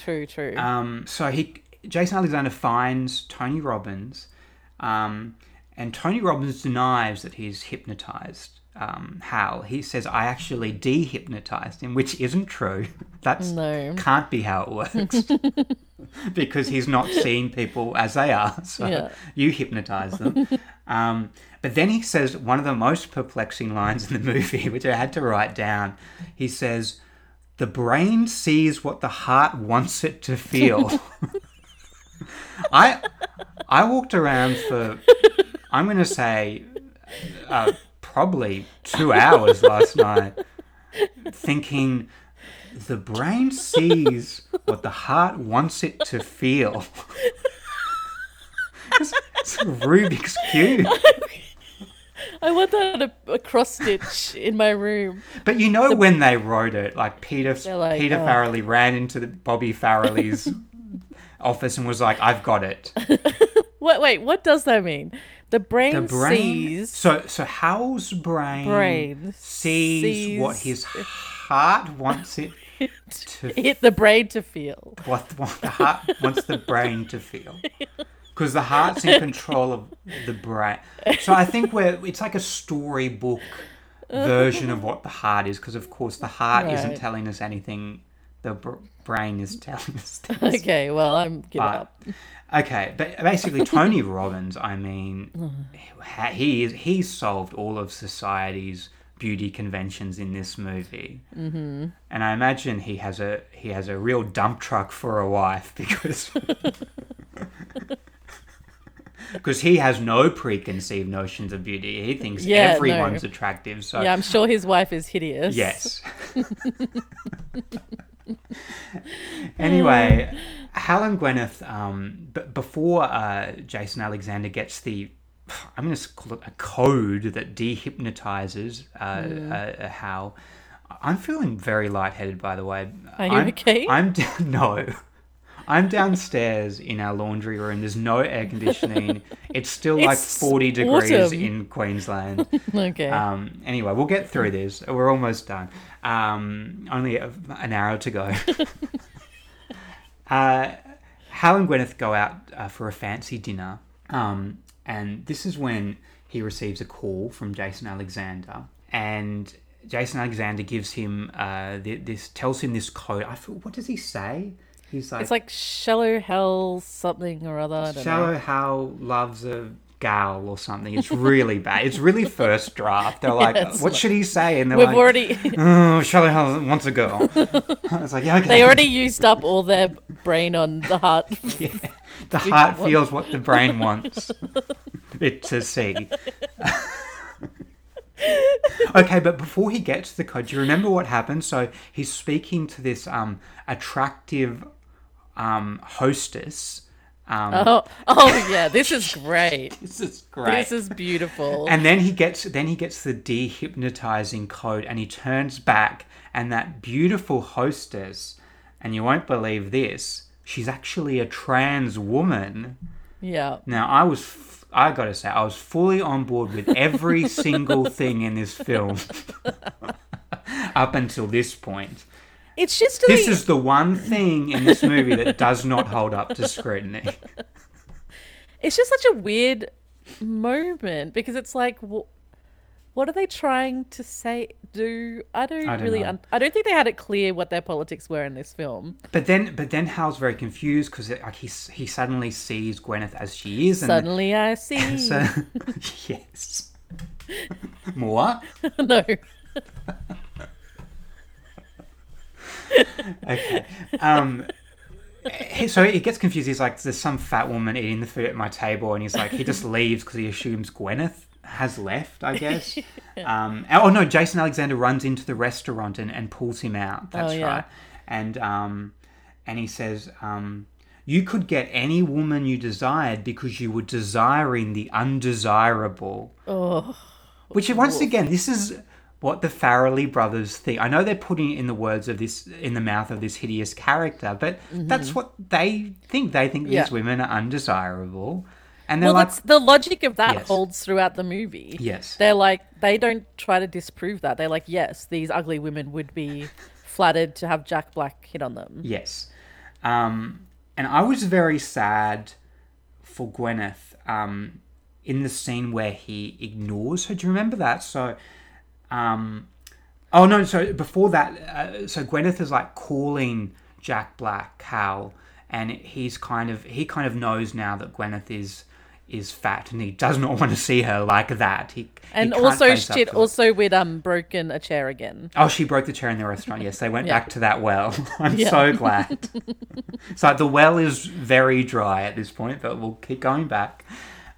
True, true. Um, so he, Jason Alexander finds Tony Robbins, um, and Tony Robbins denies that he's hypnotized um, Hal. He says, "I actually dehypnotized him," which isn't true. That's No. can't be how it works because he's not seeing people as they are. So Yeah. you hypnotize them. Um, but then he says one of the most perplexing lines in the movie, which I had to write down. He says, "The brain sees what the heart wants it to feel." I I walked around for I'm going to say uh, probably two hours last night, thinking the brain sees what the heart wants it to feel. it's, it's a Rubik's cube. I want that a, a cross stitch in my room. But you know when they wrote it, like Peter like, Peter "Oh." Farrelly ran into the Bobby Farrelly's office and was like, "I've got it." What? Wait, what does that mean? The brain, The brain. sees So so Hal's brain, brain sees, what his heart wants it to hit the brain to feel. what, what the heart wants the brain to feel. Because the heart's in control of the brain. So I think we're it's like a storybook version of what the heart is. Because of course the heart isn't telling us anything. The brain is telling us things. Okay, well I'm giving up. okay, but basically Tony Robbins, I mean, he is he solved all of society's beauty conventions in this movie, mm-hmm. and I imagine he has a he has a real dump truck for a wife because. Because he has no preconceived notions of beauty. He thinks Yeah, no. everyone's attractive. So Yeah, I'm sure his wife is hideous. Yes. anyway, Hal and Gwyneth, um, b- before uh, Jason Alexander gets the, I'm going to call it a code that dehypnotizes uh, uh, Hal. I'm feeling very lightheaded, by the way. Are you I'm, okay? I'm d- no. I'm downstairs in our laundry room. There's no air conditioning. It's still like It's 40 degrees autumn. in Queensland. Okay. Um, anyway, we'll get through this. We're almost done. Um, only a, an hour to go. uh, Hal and Gwyneth go out uh, for a fancy dinner, um, and this is when he receives a call from Jason Alexander, and Jason Alexander gives him uh, thi- this, tells him this code. I feel, what does he say? He's like, it's like shallow hell something or other. I don't Shallow know. Hal loves a gal or something. It's really bad. It's really first draft. They're like, it's what should he say? And they're We've like, already oh, Shallow Hal wants a girl. I was like, yeah, okay. they already used up all their brain on the heart. yeah. the heart feels what the brain wants it to see. okay, but before he gets to the code, do you remember what happened? So he's speaking to this um, attractive um, hostess. Um, Oh, oh yeah, this is great. This is great. This is beautiful. And then he gets then he gets the dehypnotizing code and he turns back and that beautiful hostess and you won't believe this, she's actually a trans woman. yeah. Now I was f- I got to say I was fully on board with every single thing in this film up until this point. It's just This is the one thing in this movie that does not hold up to scrutiny. it's just such a weird moment because it's like wh- what are they trying to say do? I don't, I don't really un- i don't think they had it clear what their politics were in this film. But then, but then Hal's very confused because like he he suddenly sees Gwyneth as she is, and suddenly i see. so yes, more? No okay. Um, so he gets confused. He's like, "There's some fat woman eating the food at my table," and he's like, he just leaves because he assumes Gwyneth has left. I guess. um, oh no, Jason Alexander runs into the restaurant and, and pulls him out. That's Oh, yeah. right. And um, and he says, um, "You could get any woman you desired because you were desiring the undesirable." oh Which once again, this is what the Farrelly brothers think. I know they're putting it in the words of this in the mouth of this hideous character, but that's what they think. They think Mm-hmm. Yeah. these women are undesirable, and they're Well, like, that's the logic of that Yes. holds throughout the movie. Yes. they're like they don't try to disprove that. They're like, yes, these ugly women would be flattered to have Jack Black hit on them. Yes. Um, and I was very sad for Gwyneth um, in the scene where he ignores her. Do you remember that? So, um, oh no, so before that, uh, so Gwyneth is like calling Jack Black Cal, and he's kind of he kind of knows now that Gwyneth is is fat and he does not want to see her like that. He And he also shit, also with um broken a chair again. Oh, she broke the chair in the restaurant. Yes, they went Yeah. back to that well. I'm Yeah. so glad. so the well is very dry at this point, but we'll keep going back.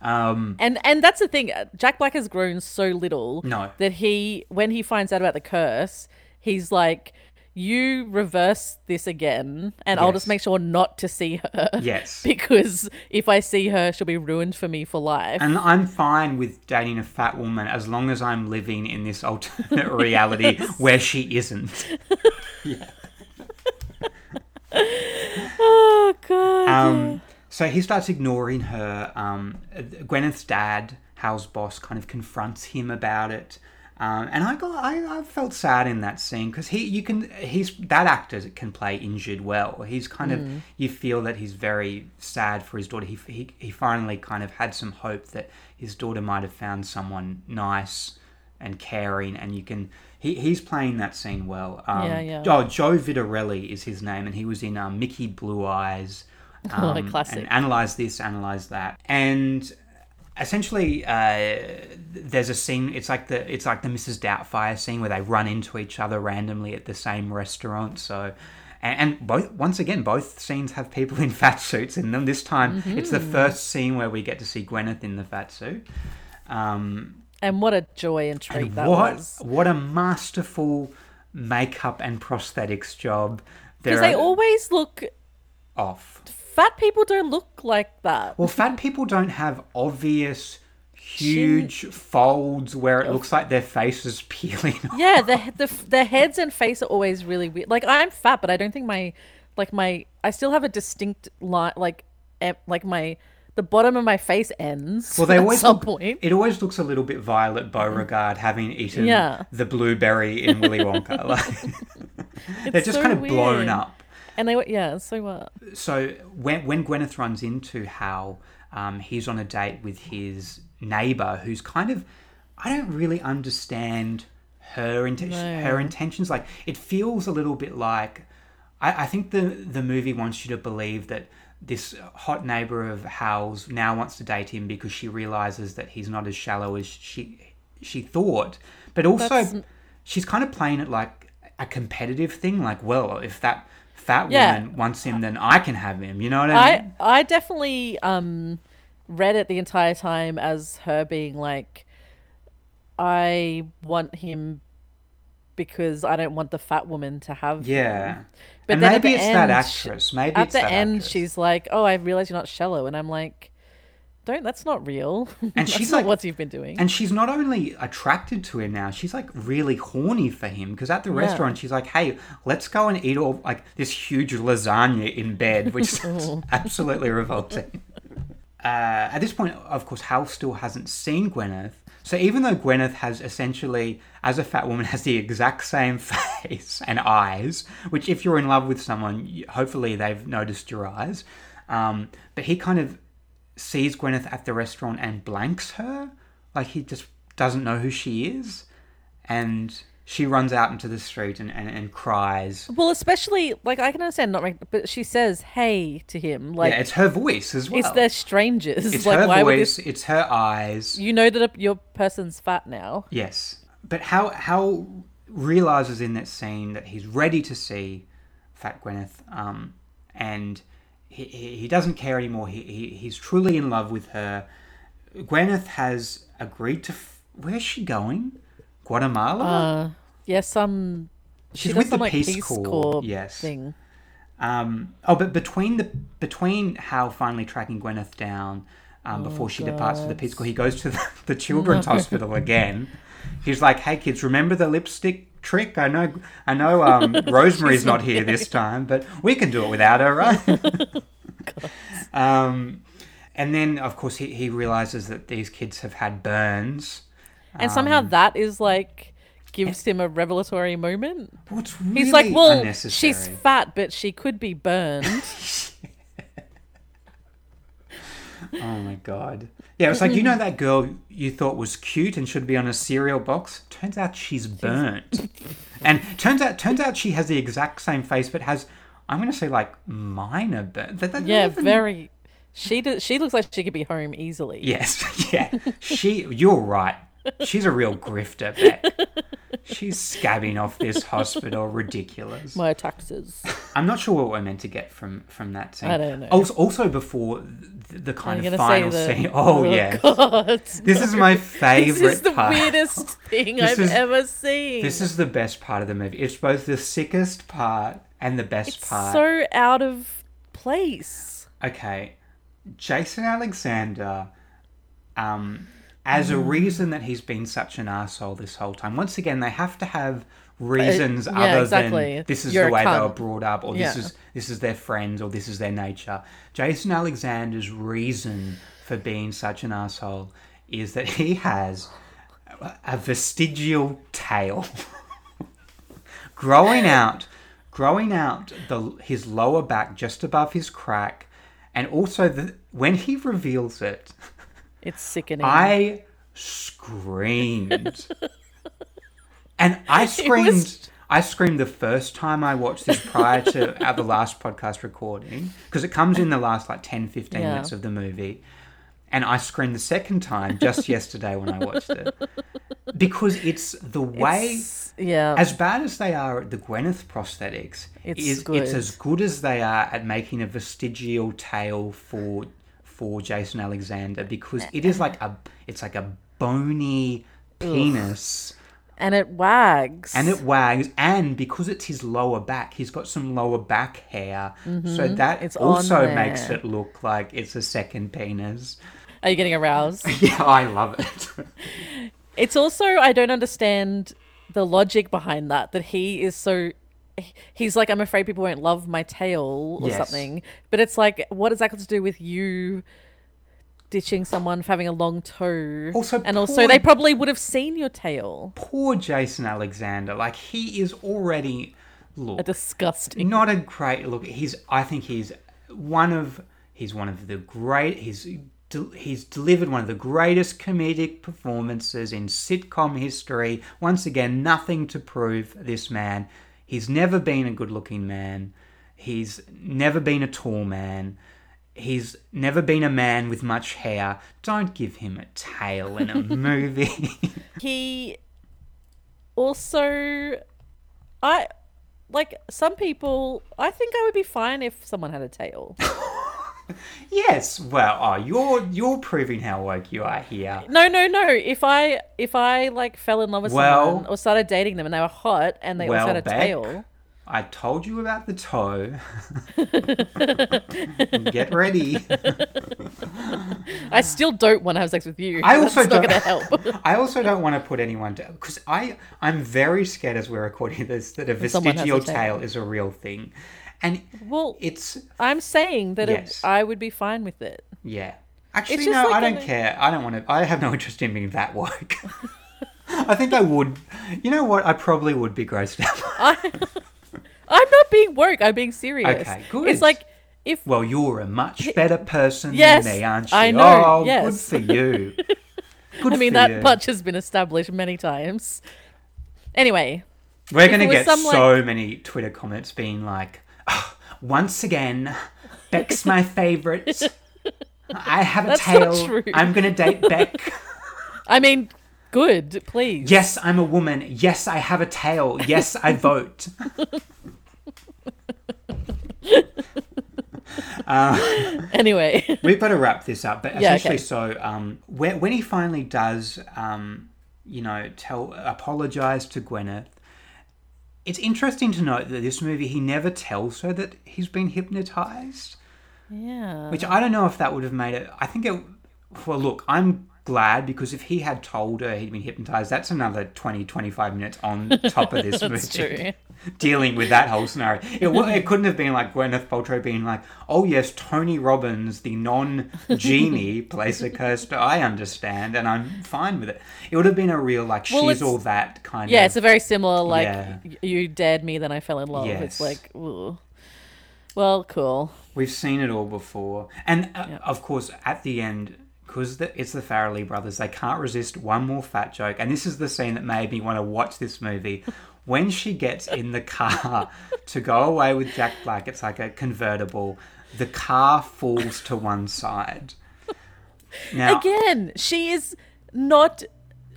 Um, And and that's the thing. uh, Jack Black has grown so little No. that he when he finds out about the curse, he's like, "You reverse this again, and I'll just make sure not to see her." yes. because if I see her, she'll be ruined for me for life. And I'm fine with dating a fat woman as long as I'm living in this alternate reality where she isn't. oh god. Um, so he starts ignoring her. Um, Gwyneth's dad, Hal's boss, kind of confronts him about it. Um, and I got, I, I felt sad in that scene because he, you can, he's that actor can play injured well. He's kind of, you feel that he's very sad for his daughter. He, he, he finally kind of had some hope that his daughter might have found someone nice and caring, and you can, he, he's playing that scene well. Um, Yeah, yeah. Oh, Joe Viterelli is his name, and he was in um, Mickey Blue Eyes. Oh, Um, classic. And analyze this, analyze that, and essentially, uh, there's a scene. It's like the it's like the Mrs. Doubtfire scene where they run into each other randomly at the same restaurant. So. And, and both once again, both scenes have people in fat suits in them. This time, it's the Mm-hmm. first scene where we get to see Gwyneth in the fat suit. Um, and what a joy and treat and that what was. what a masterful makeup and prosthetics job! Because they always look. off. Fat people don't look like that. Well, fat people don't have obvious, huge folds where it looks like their face is peeling off. Yeah, the, the their heads and face are always really weird. Like I'm fat, but I don't think my like my I still have a distinct line like em- like my the bottom of my face ends. Well, they at always some look, point. It always looks a little bit Violet Beauregarde having eaten Yeah. the blueberry in Willy Wonka. Like, they're just so kind of blown up. And they were yeah, so what? So when when Gwyneth runs into Hal, um, he's on a date with his neighbor, who's kind of I don't really understand her inten- No. her intentions. Like it feels a little bit like I, I think the the movie wants you to believe that this hot neighbor of Hal's now wants to date him because she realizes that he's not as shallow as she she thought. But also, That's- she's kind of playing it like a competitive thing. Like, well, if that fat Yeah. woman wants him, then I can have him. You know what I mean? I I definitely um read it the entire time as her being like I want him because I don't want the fat woman to have him." yeah. But and then maybe it's that end, sh- actress. Maybe At the that end actress. she's like, "Oh, I realize you're not shallow." And I'm like, "Don't that's not real." And That's she's not like- what you've been doing. And she's not only attracted to him now, she's like really horny for him because at the restaurant she's like, "Hey, let's go and eat all like this huge lasagna in bed," which is absolutely revolting. Uh, at this point, of course, Hal still hasn't seen Gwyneth. So even though Gwyneth has essentially, as a fat woman, has the exact same face and eyes, which if you're in love with someone, hopefully they've noticed your eyes. Um, but he kind of sees Gwyneth at the restaurant and blanks her. Like he just doesn't know who she is. And she runs out into the street and, and, and cries. well, especially like I can understand not, but she says "Hey" to him, like yeah, it's her voice as well. it's their strangers. It's like her voice, this? it's her eyes. You know that a, your person's fat now. Yes. But how how realizes in that scene that he's ready to see Fat Gwyneth, um, and he, he, doesn't care anymore. He, he he's truly in love with her. Gwyneth has agreed to. F- where's she going? Guatemala. Uh, yeah, some. she She's with the like, Peace, Corps. Corps Yes. thing. Um, oh, but between the between Hal finally tracking Gwyneth down um, before she departs for the Peace Corps, he goes to the, the Children's Hospital again. He's like, "Hey kids, remember the lipstick trick? I know, I know. Um, Rosemary's not here this time, but we can do it without her, right?" um, and then, of course, he he realizes that these kids have had burns. And somehow Um, that is like gives him a revelatory moment. What's really He's like, well, unnecessary. she's fat, but she could be burned. Oh my god. Yeah, it's like you know mm-hmm. that girl you thought was cute and should be on a cereal box. Turns out she's burnt, and turns out turns out she has the exact same face, but has I'm going to say like minor burn. That, that yeah, even- very. She does, she looks like she could be home easily. Yes, yeah. She, you're right. She's a real grifter, Beck. She's scabbing off this hospital. Ridiculous. My taxes. I'm not sure what we're meant to get from from that scene. I don't know. Also, also before the, the kind you of final the- scene. Oh, yeah. God. This is my favorite This is the part. weirdest thing This I've is- ever seen. This is the best part of the movie. It's both the sickest part and the best it's part. so out of place. okay, Jason Alexander, um, as Mm. a reason that he's been such an asshole this whole time. Once again, they have to have reasons yeah, other exactly. than this is You're the way they were brought up, or this Yeah. is this is their friends, or this is their nature. Jason Alexander's reason for being such an asshole is that he has a vestigial tail growing out growing out the his lower back just above his crack and also the when he reveals it It's sickening. i screamed and i screamed i screamed the first time i watched this prior to our, the last podcast recording because it comes in the last like 10 15 Yeah. minutes of the movie and i screamed the second time just yesterday when i watched it because it's the way It's- yeah. as bad as they are at the Gwyneth prosthetics, It's is it's as good as they are at making a vestigial tail for for Jason Alexander because it is like a it's like a bony penis and it wags. and it wags and because it's his lower back he's got some lower back hair so that Mm-hmm. It's also makes it look like it's a second penis Are you getting aroused? yeah i love it It's also I don't understand the logic behind that. That he is so. He's like, I'm afraid people won't love my tail or Yes. something. But it's like, what does that got to do with you ditching someone for having a long toe? Also, and also they probably would have seen your tail. poor jason alexander like he is already look A disgusting. not a great look. He's I think he's one of he's one of the great he's he's delivered one of the greatest comedic performances in sitcom history. Once again, nothing to prove this man. He's never been a good-looking man. He's never been a tall man. He's never been a man with much hair. Don't give him a tail in a movie. He also, I like some people. I think I would be fine if someone had a tail. yes, well, oh, you're you're proving how woke you are here. No, no, no. If I if I like fell in love with Well- someone or started dating them and they were hot and they Well, also had a tail, I told you about the toe. Get ready. I still don't want to have sex with you. I also don't. going to help. I also don't want to put anyone down because I I'm very scared as we're recording this that a vestigial tail. tail is a real thing, and well, it's I'm saying that Yes. it, I would be fine with it. yeah. Actually, no, like I don't care. I don't want to. I have no interest in being that woke. I think I would. You know what? I probably would be grossed out. I'm not being woke. I'm being serious. Okay, good. It's like if Well, you're a much better person Yes, than me, aren't you? I know, Oh, yes. good for you. Good I mean that you. much has been established many times. Anyway, We're going to get some, so many Twitter comments being like, "Ah, once again, Beck's my favorite. I have a That's tail. I'm going to date Beck. I mean, good, please. Yes, I'm a woman. Yes, I have a tail. Yes, I vote. Anyway, We've got to wrap this up, but Yeah, essentially, okay. so um, when, when he finally does, um, you know, tell apologize to Gwyneth, it's interesting to note that this movie he never tells her that he's been hypnotized. yeah. Which I don't know if that would have made it. I think it. Well, look, I'm glad because if he had told her he'd been hypnotized, that's another 20, 25 minutes on top of this movie. Dealing with that whole scenario. It, it couldn't have been like Gwyneth Paltrow being like, oh yes, Tony Robbins, the non genie, plays a cursed. I understand and I'm fine with it. It would have been a real, like, Well, she's all that kind Yeah, of. Yeah, it's a very similar like Yeah. you dared me, then I fell in love. Yes. It's like, ooh. well, cool. We've seen it all before. And uh, Yeah. of course, at the end, because it's the Farrelly brothers, they can't resist one more fat joke. And this is the scene that made me want to watch this movie. When she gets in the car to go away with Jack Black, it's like a convertible. The car falls to one side. Now, Again, she is not.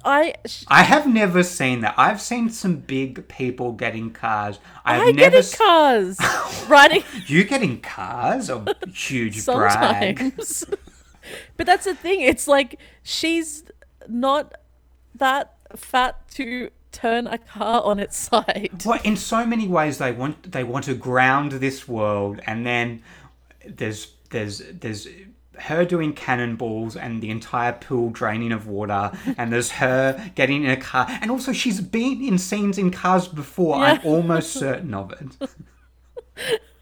I sh- I have never seen that. I've seen some big people getting cars. I've I never get in cars riding you getting cars or huge brag. but that's the thing. It's like she's not that fat to turn a car on its side. Well, in so many ways, they want they want to ground this world, and then there's there's there's her doing cannonballs and the entire pool draining of water, and there's her getting in a car, and also she's been in scenes in cars before. I'm almost certain of it.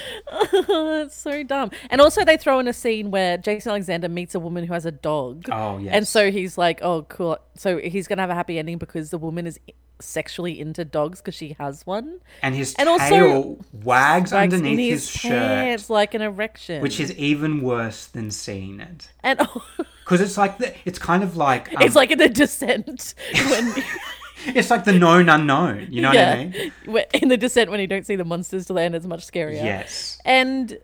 it's so dumb. And also, they throw in a scene where Jason Alexander meets a woman who has a dog. Oh yes, And so he's like, oh, cool. So he's going to have a happy ending because the woman is sexually into dogs because she has one. and his and also- tail wags Wags underneath in his, shirt, pants like an erection. which is even worse than seeing it. And Because it's like the, it's kind of like um, it's like in the descent when. It's like the known unknown. You know what I mean? In the descent when you don't see the monsters the end, it's much scarier. Yes. And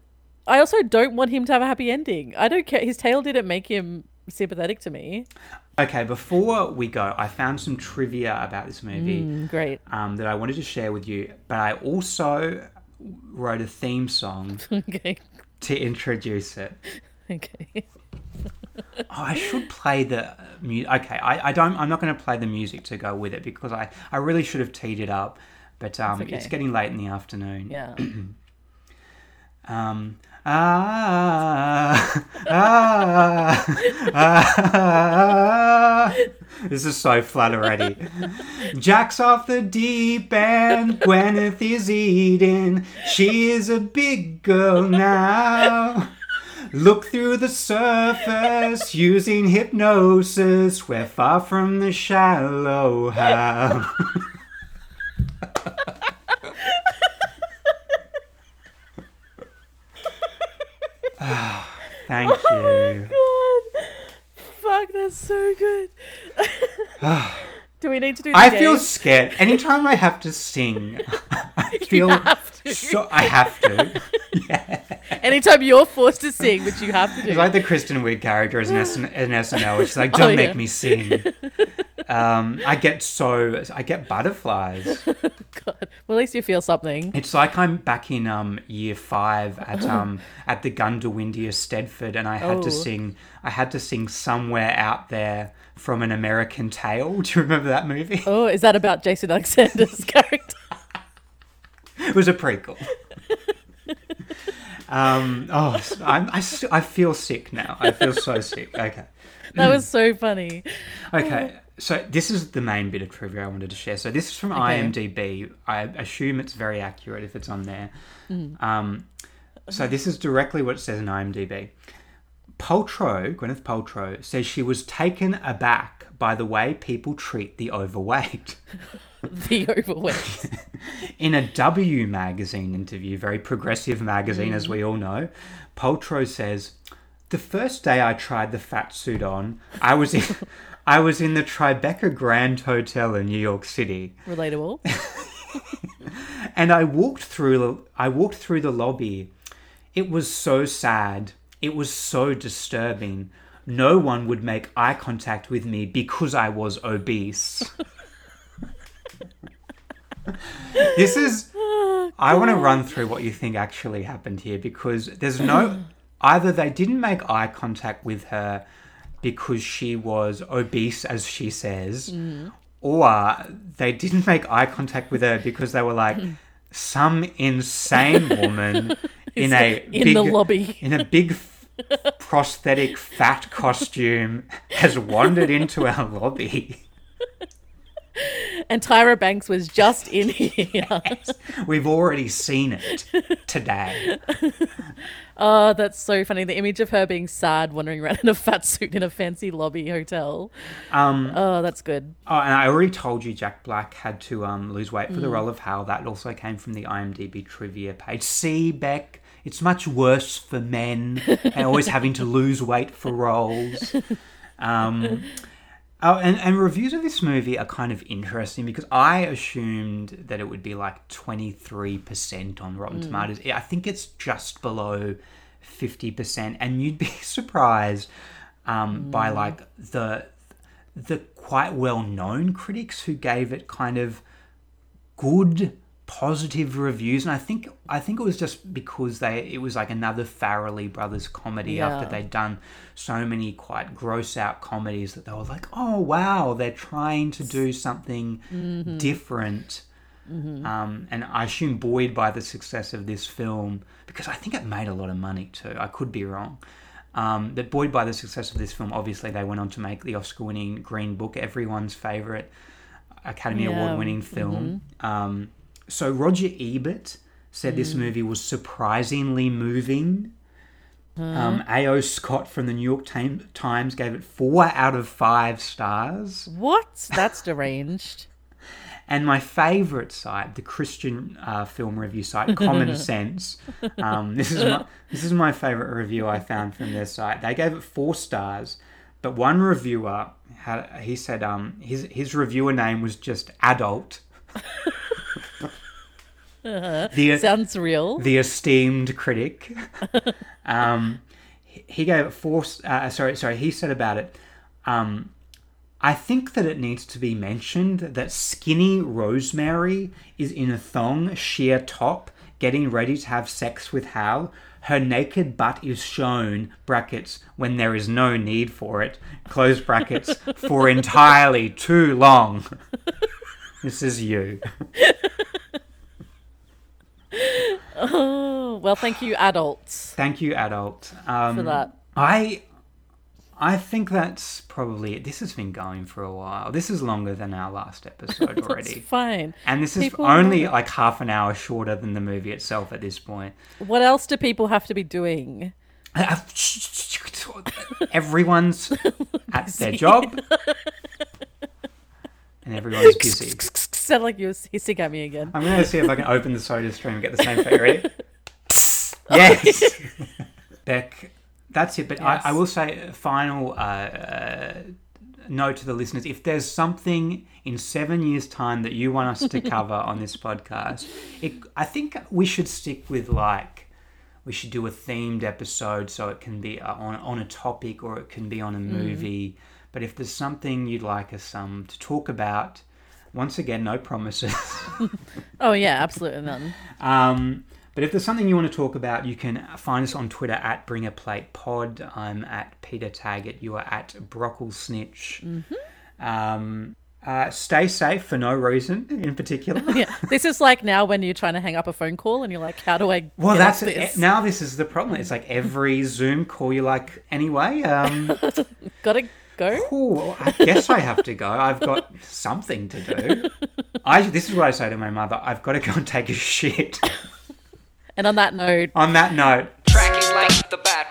I also don't want him to have a happy ending. I don't care. His tail didn't make him sympathetic to me. Okay, before we go, I found some trivia about this movie Mm, great. um, that I wanted to share with you, but I also wrote a theme song Okay. to introduce it. Okay. Oh, I should play the music. Okay, I, I don't. I'm not going to play the music to go with it because I, I really should have teed it up, but um, okay. it's getting late in the afternoon. Yeah. Um, ah, ah, ah, This is so flat already. Jack's off the deep end, Gwyneth is eating. She is a big girl now. Look through the surface using hypnosis. We're far from the Shallow Hal. Ah, thank you. Oh my God. Fuck, that's so good. do we need to do the I game? feel scared. Anytime I have to sing, I feel have to. so. I have to. yeah. Anytime you're forced to sing, which you have to do. It's like the Kristen Wiig character as an, SN- in SNL. She's like, "Don't Oh, make yeah. me sing." Um, I get so I get butterflies. God. Well, at least you feel something. It's like I'm back in um, year five at um, at the Gundawindia Stedford, and I had to Oh. sing. I had to sing somewhere out there from an American Tail. Do you remember that movie? Oh, is that about Jason Alexander's character? It was a prequel. um, oh, I'm, I, I feel sick now. I feel so sick. Okay. That was so funny. Okay. So this is the main bit of trivia I wanted to share. So this is from IMDb. I assume it's very accurate if it's on there. Um, so this is directly what it says in IMDb. Paltrow, Gwyneth Paltrow, says she was taken aback by the way people treat the overweight. The overweight. In a W magazine interview, very progressive magazine as mm. we all know, Paltrow says, "The first day I tried the fat suit on, I was in I was in the Tribeca Grand Hotel in New York City, Relatable. and I walked through I walked through the lobby. It was so sad. It was so disturbing. No one would make eye contact with me because I was obese." this is I want to run through what you think actually happened here because there's no either they didn't make eye contact with her because she was obese as she says mm. or they didn't make eye contact with her because they were like some insane woman in a in big, the lobby. in a big prosthetic fat costume has wandered into our lobby. And Tyra Banks was just in here. We've already seen it today. Oh, that's so funny. The image of her being sad, wandering around in a fat suit in a fancy lobby hotel. Um, Oh, that's good. oh, and I already told you Jack Black had to um, lose weight Mm. for the role of Hal. That also came from the IMDb trivia page. See, Beck, it's much worse for men and always having to lose weight for roles. Um, oh, and, and reviews of this movie are kind of interesting because I assumed that it would be like 23% on Rotten Tomatoes. I think it's just below 50%. And you'd be surprised um, by like the the quite well known critics who gave it kind of good positive reviews and I think I think it was just because they it was like another Farrelly brothers comedy after they'd done so many quite gross out comedies that they were like oh wow they're trying to do something different. Um, and I assume buoyed by the success of this film because I think it made a lot of money too I could be wrong. Um, that buoyed by the success of this film, obviously they went on to make the Oscar-winning Green Book, everyone's favorite Academy Yeah, Award-winning film. Um, so Roger Ebert said this movie was surprisingly moving. Um, A.O. Scott from the New York Tim- Times gave it four out of five stars. What? That's deranged. And my favourite site, the Christian uh, film review site, Common Sense. Um, this is my this is my favourite review I found from their site. They gave it four stars, but one reviewer had he said um his his reviewer name was just adult. The Sounds real. the esteemed critic. um, he- he gave it four. Uh, sorry, sorry. He said about it. Um, I think that it needs to be mentioned that skinny Rosemary is in a thong, sheer top, getting ready to have sex with Hal. Her naked butt is shown, brackets, when there is no need for it, close brackets, for entirely too long. this is you. Oh, well, thank you, adults, Thank you, adult. Um, for that. I I think that's probably it. This has been going for a while. This is longer than our last episode It's already. fine. And this is only it. like half an hour shorter than the movie itself at this point. What else do people have to be doing? Everyone's at their job. And everyone's busy. Sound like you were hissing at me again. I'm going to see if I can open the soda stream and get the same thing. Ready? yes. Beck, that's it. But Yes. I, I will say, a final uh, uh, note to the listeners: if there's something in seven years' time that you want us to cover on this podcast, it, I think we should stick with like. We should do a themed episode so it can be uh, on on a topic or it can be on a movie. But if there's something you'd like us um, to talk about, once again, no promises. Oh yeah, absolutely none. Um, but if there's something you want to talk about, you can find us on Twitter at Bring a Plate Pod. I'm at Peter Taggart. You are at Brockle Snitch. Um, uh, stay safe for no reason in particular. Yeah, this is like now when you're trying to hang up a phone call and you're like, how do I? Well, that's it. Now this is the problem. It's like every Zoom call, you're like, anyway, um, Gotta go. cool. I guess I have to go. I've got something to do. I this is what I say to my mother. I've got to go and take a shit. And on that note, On that note, Tracking like the bad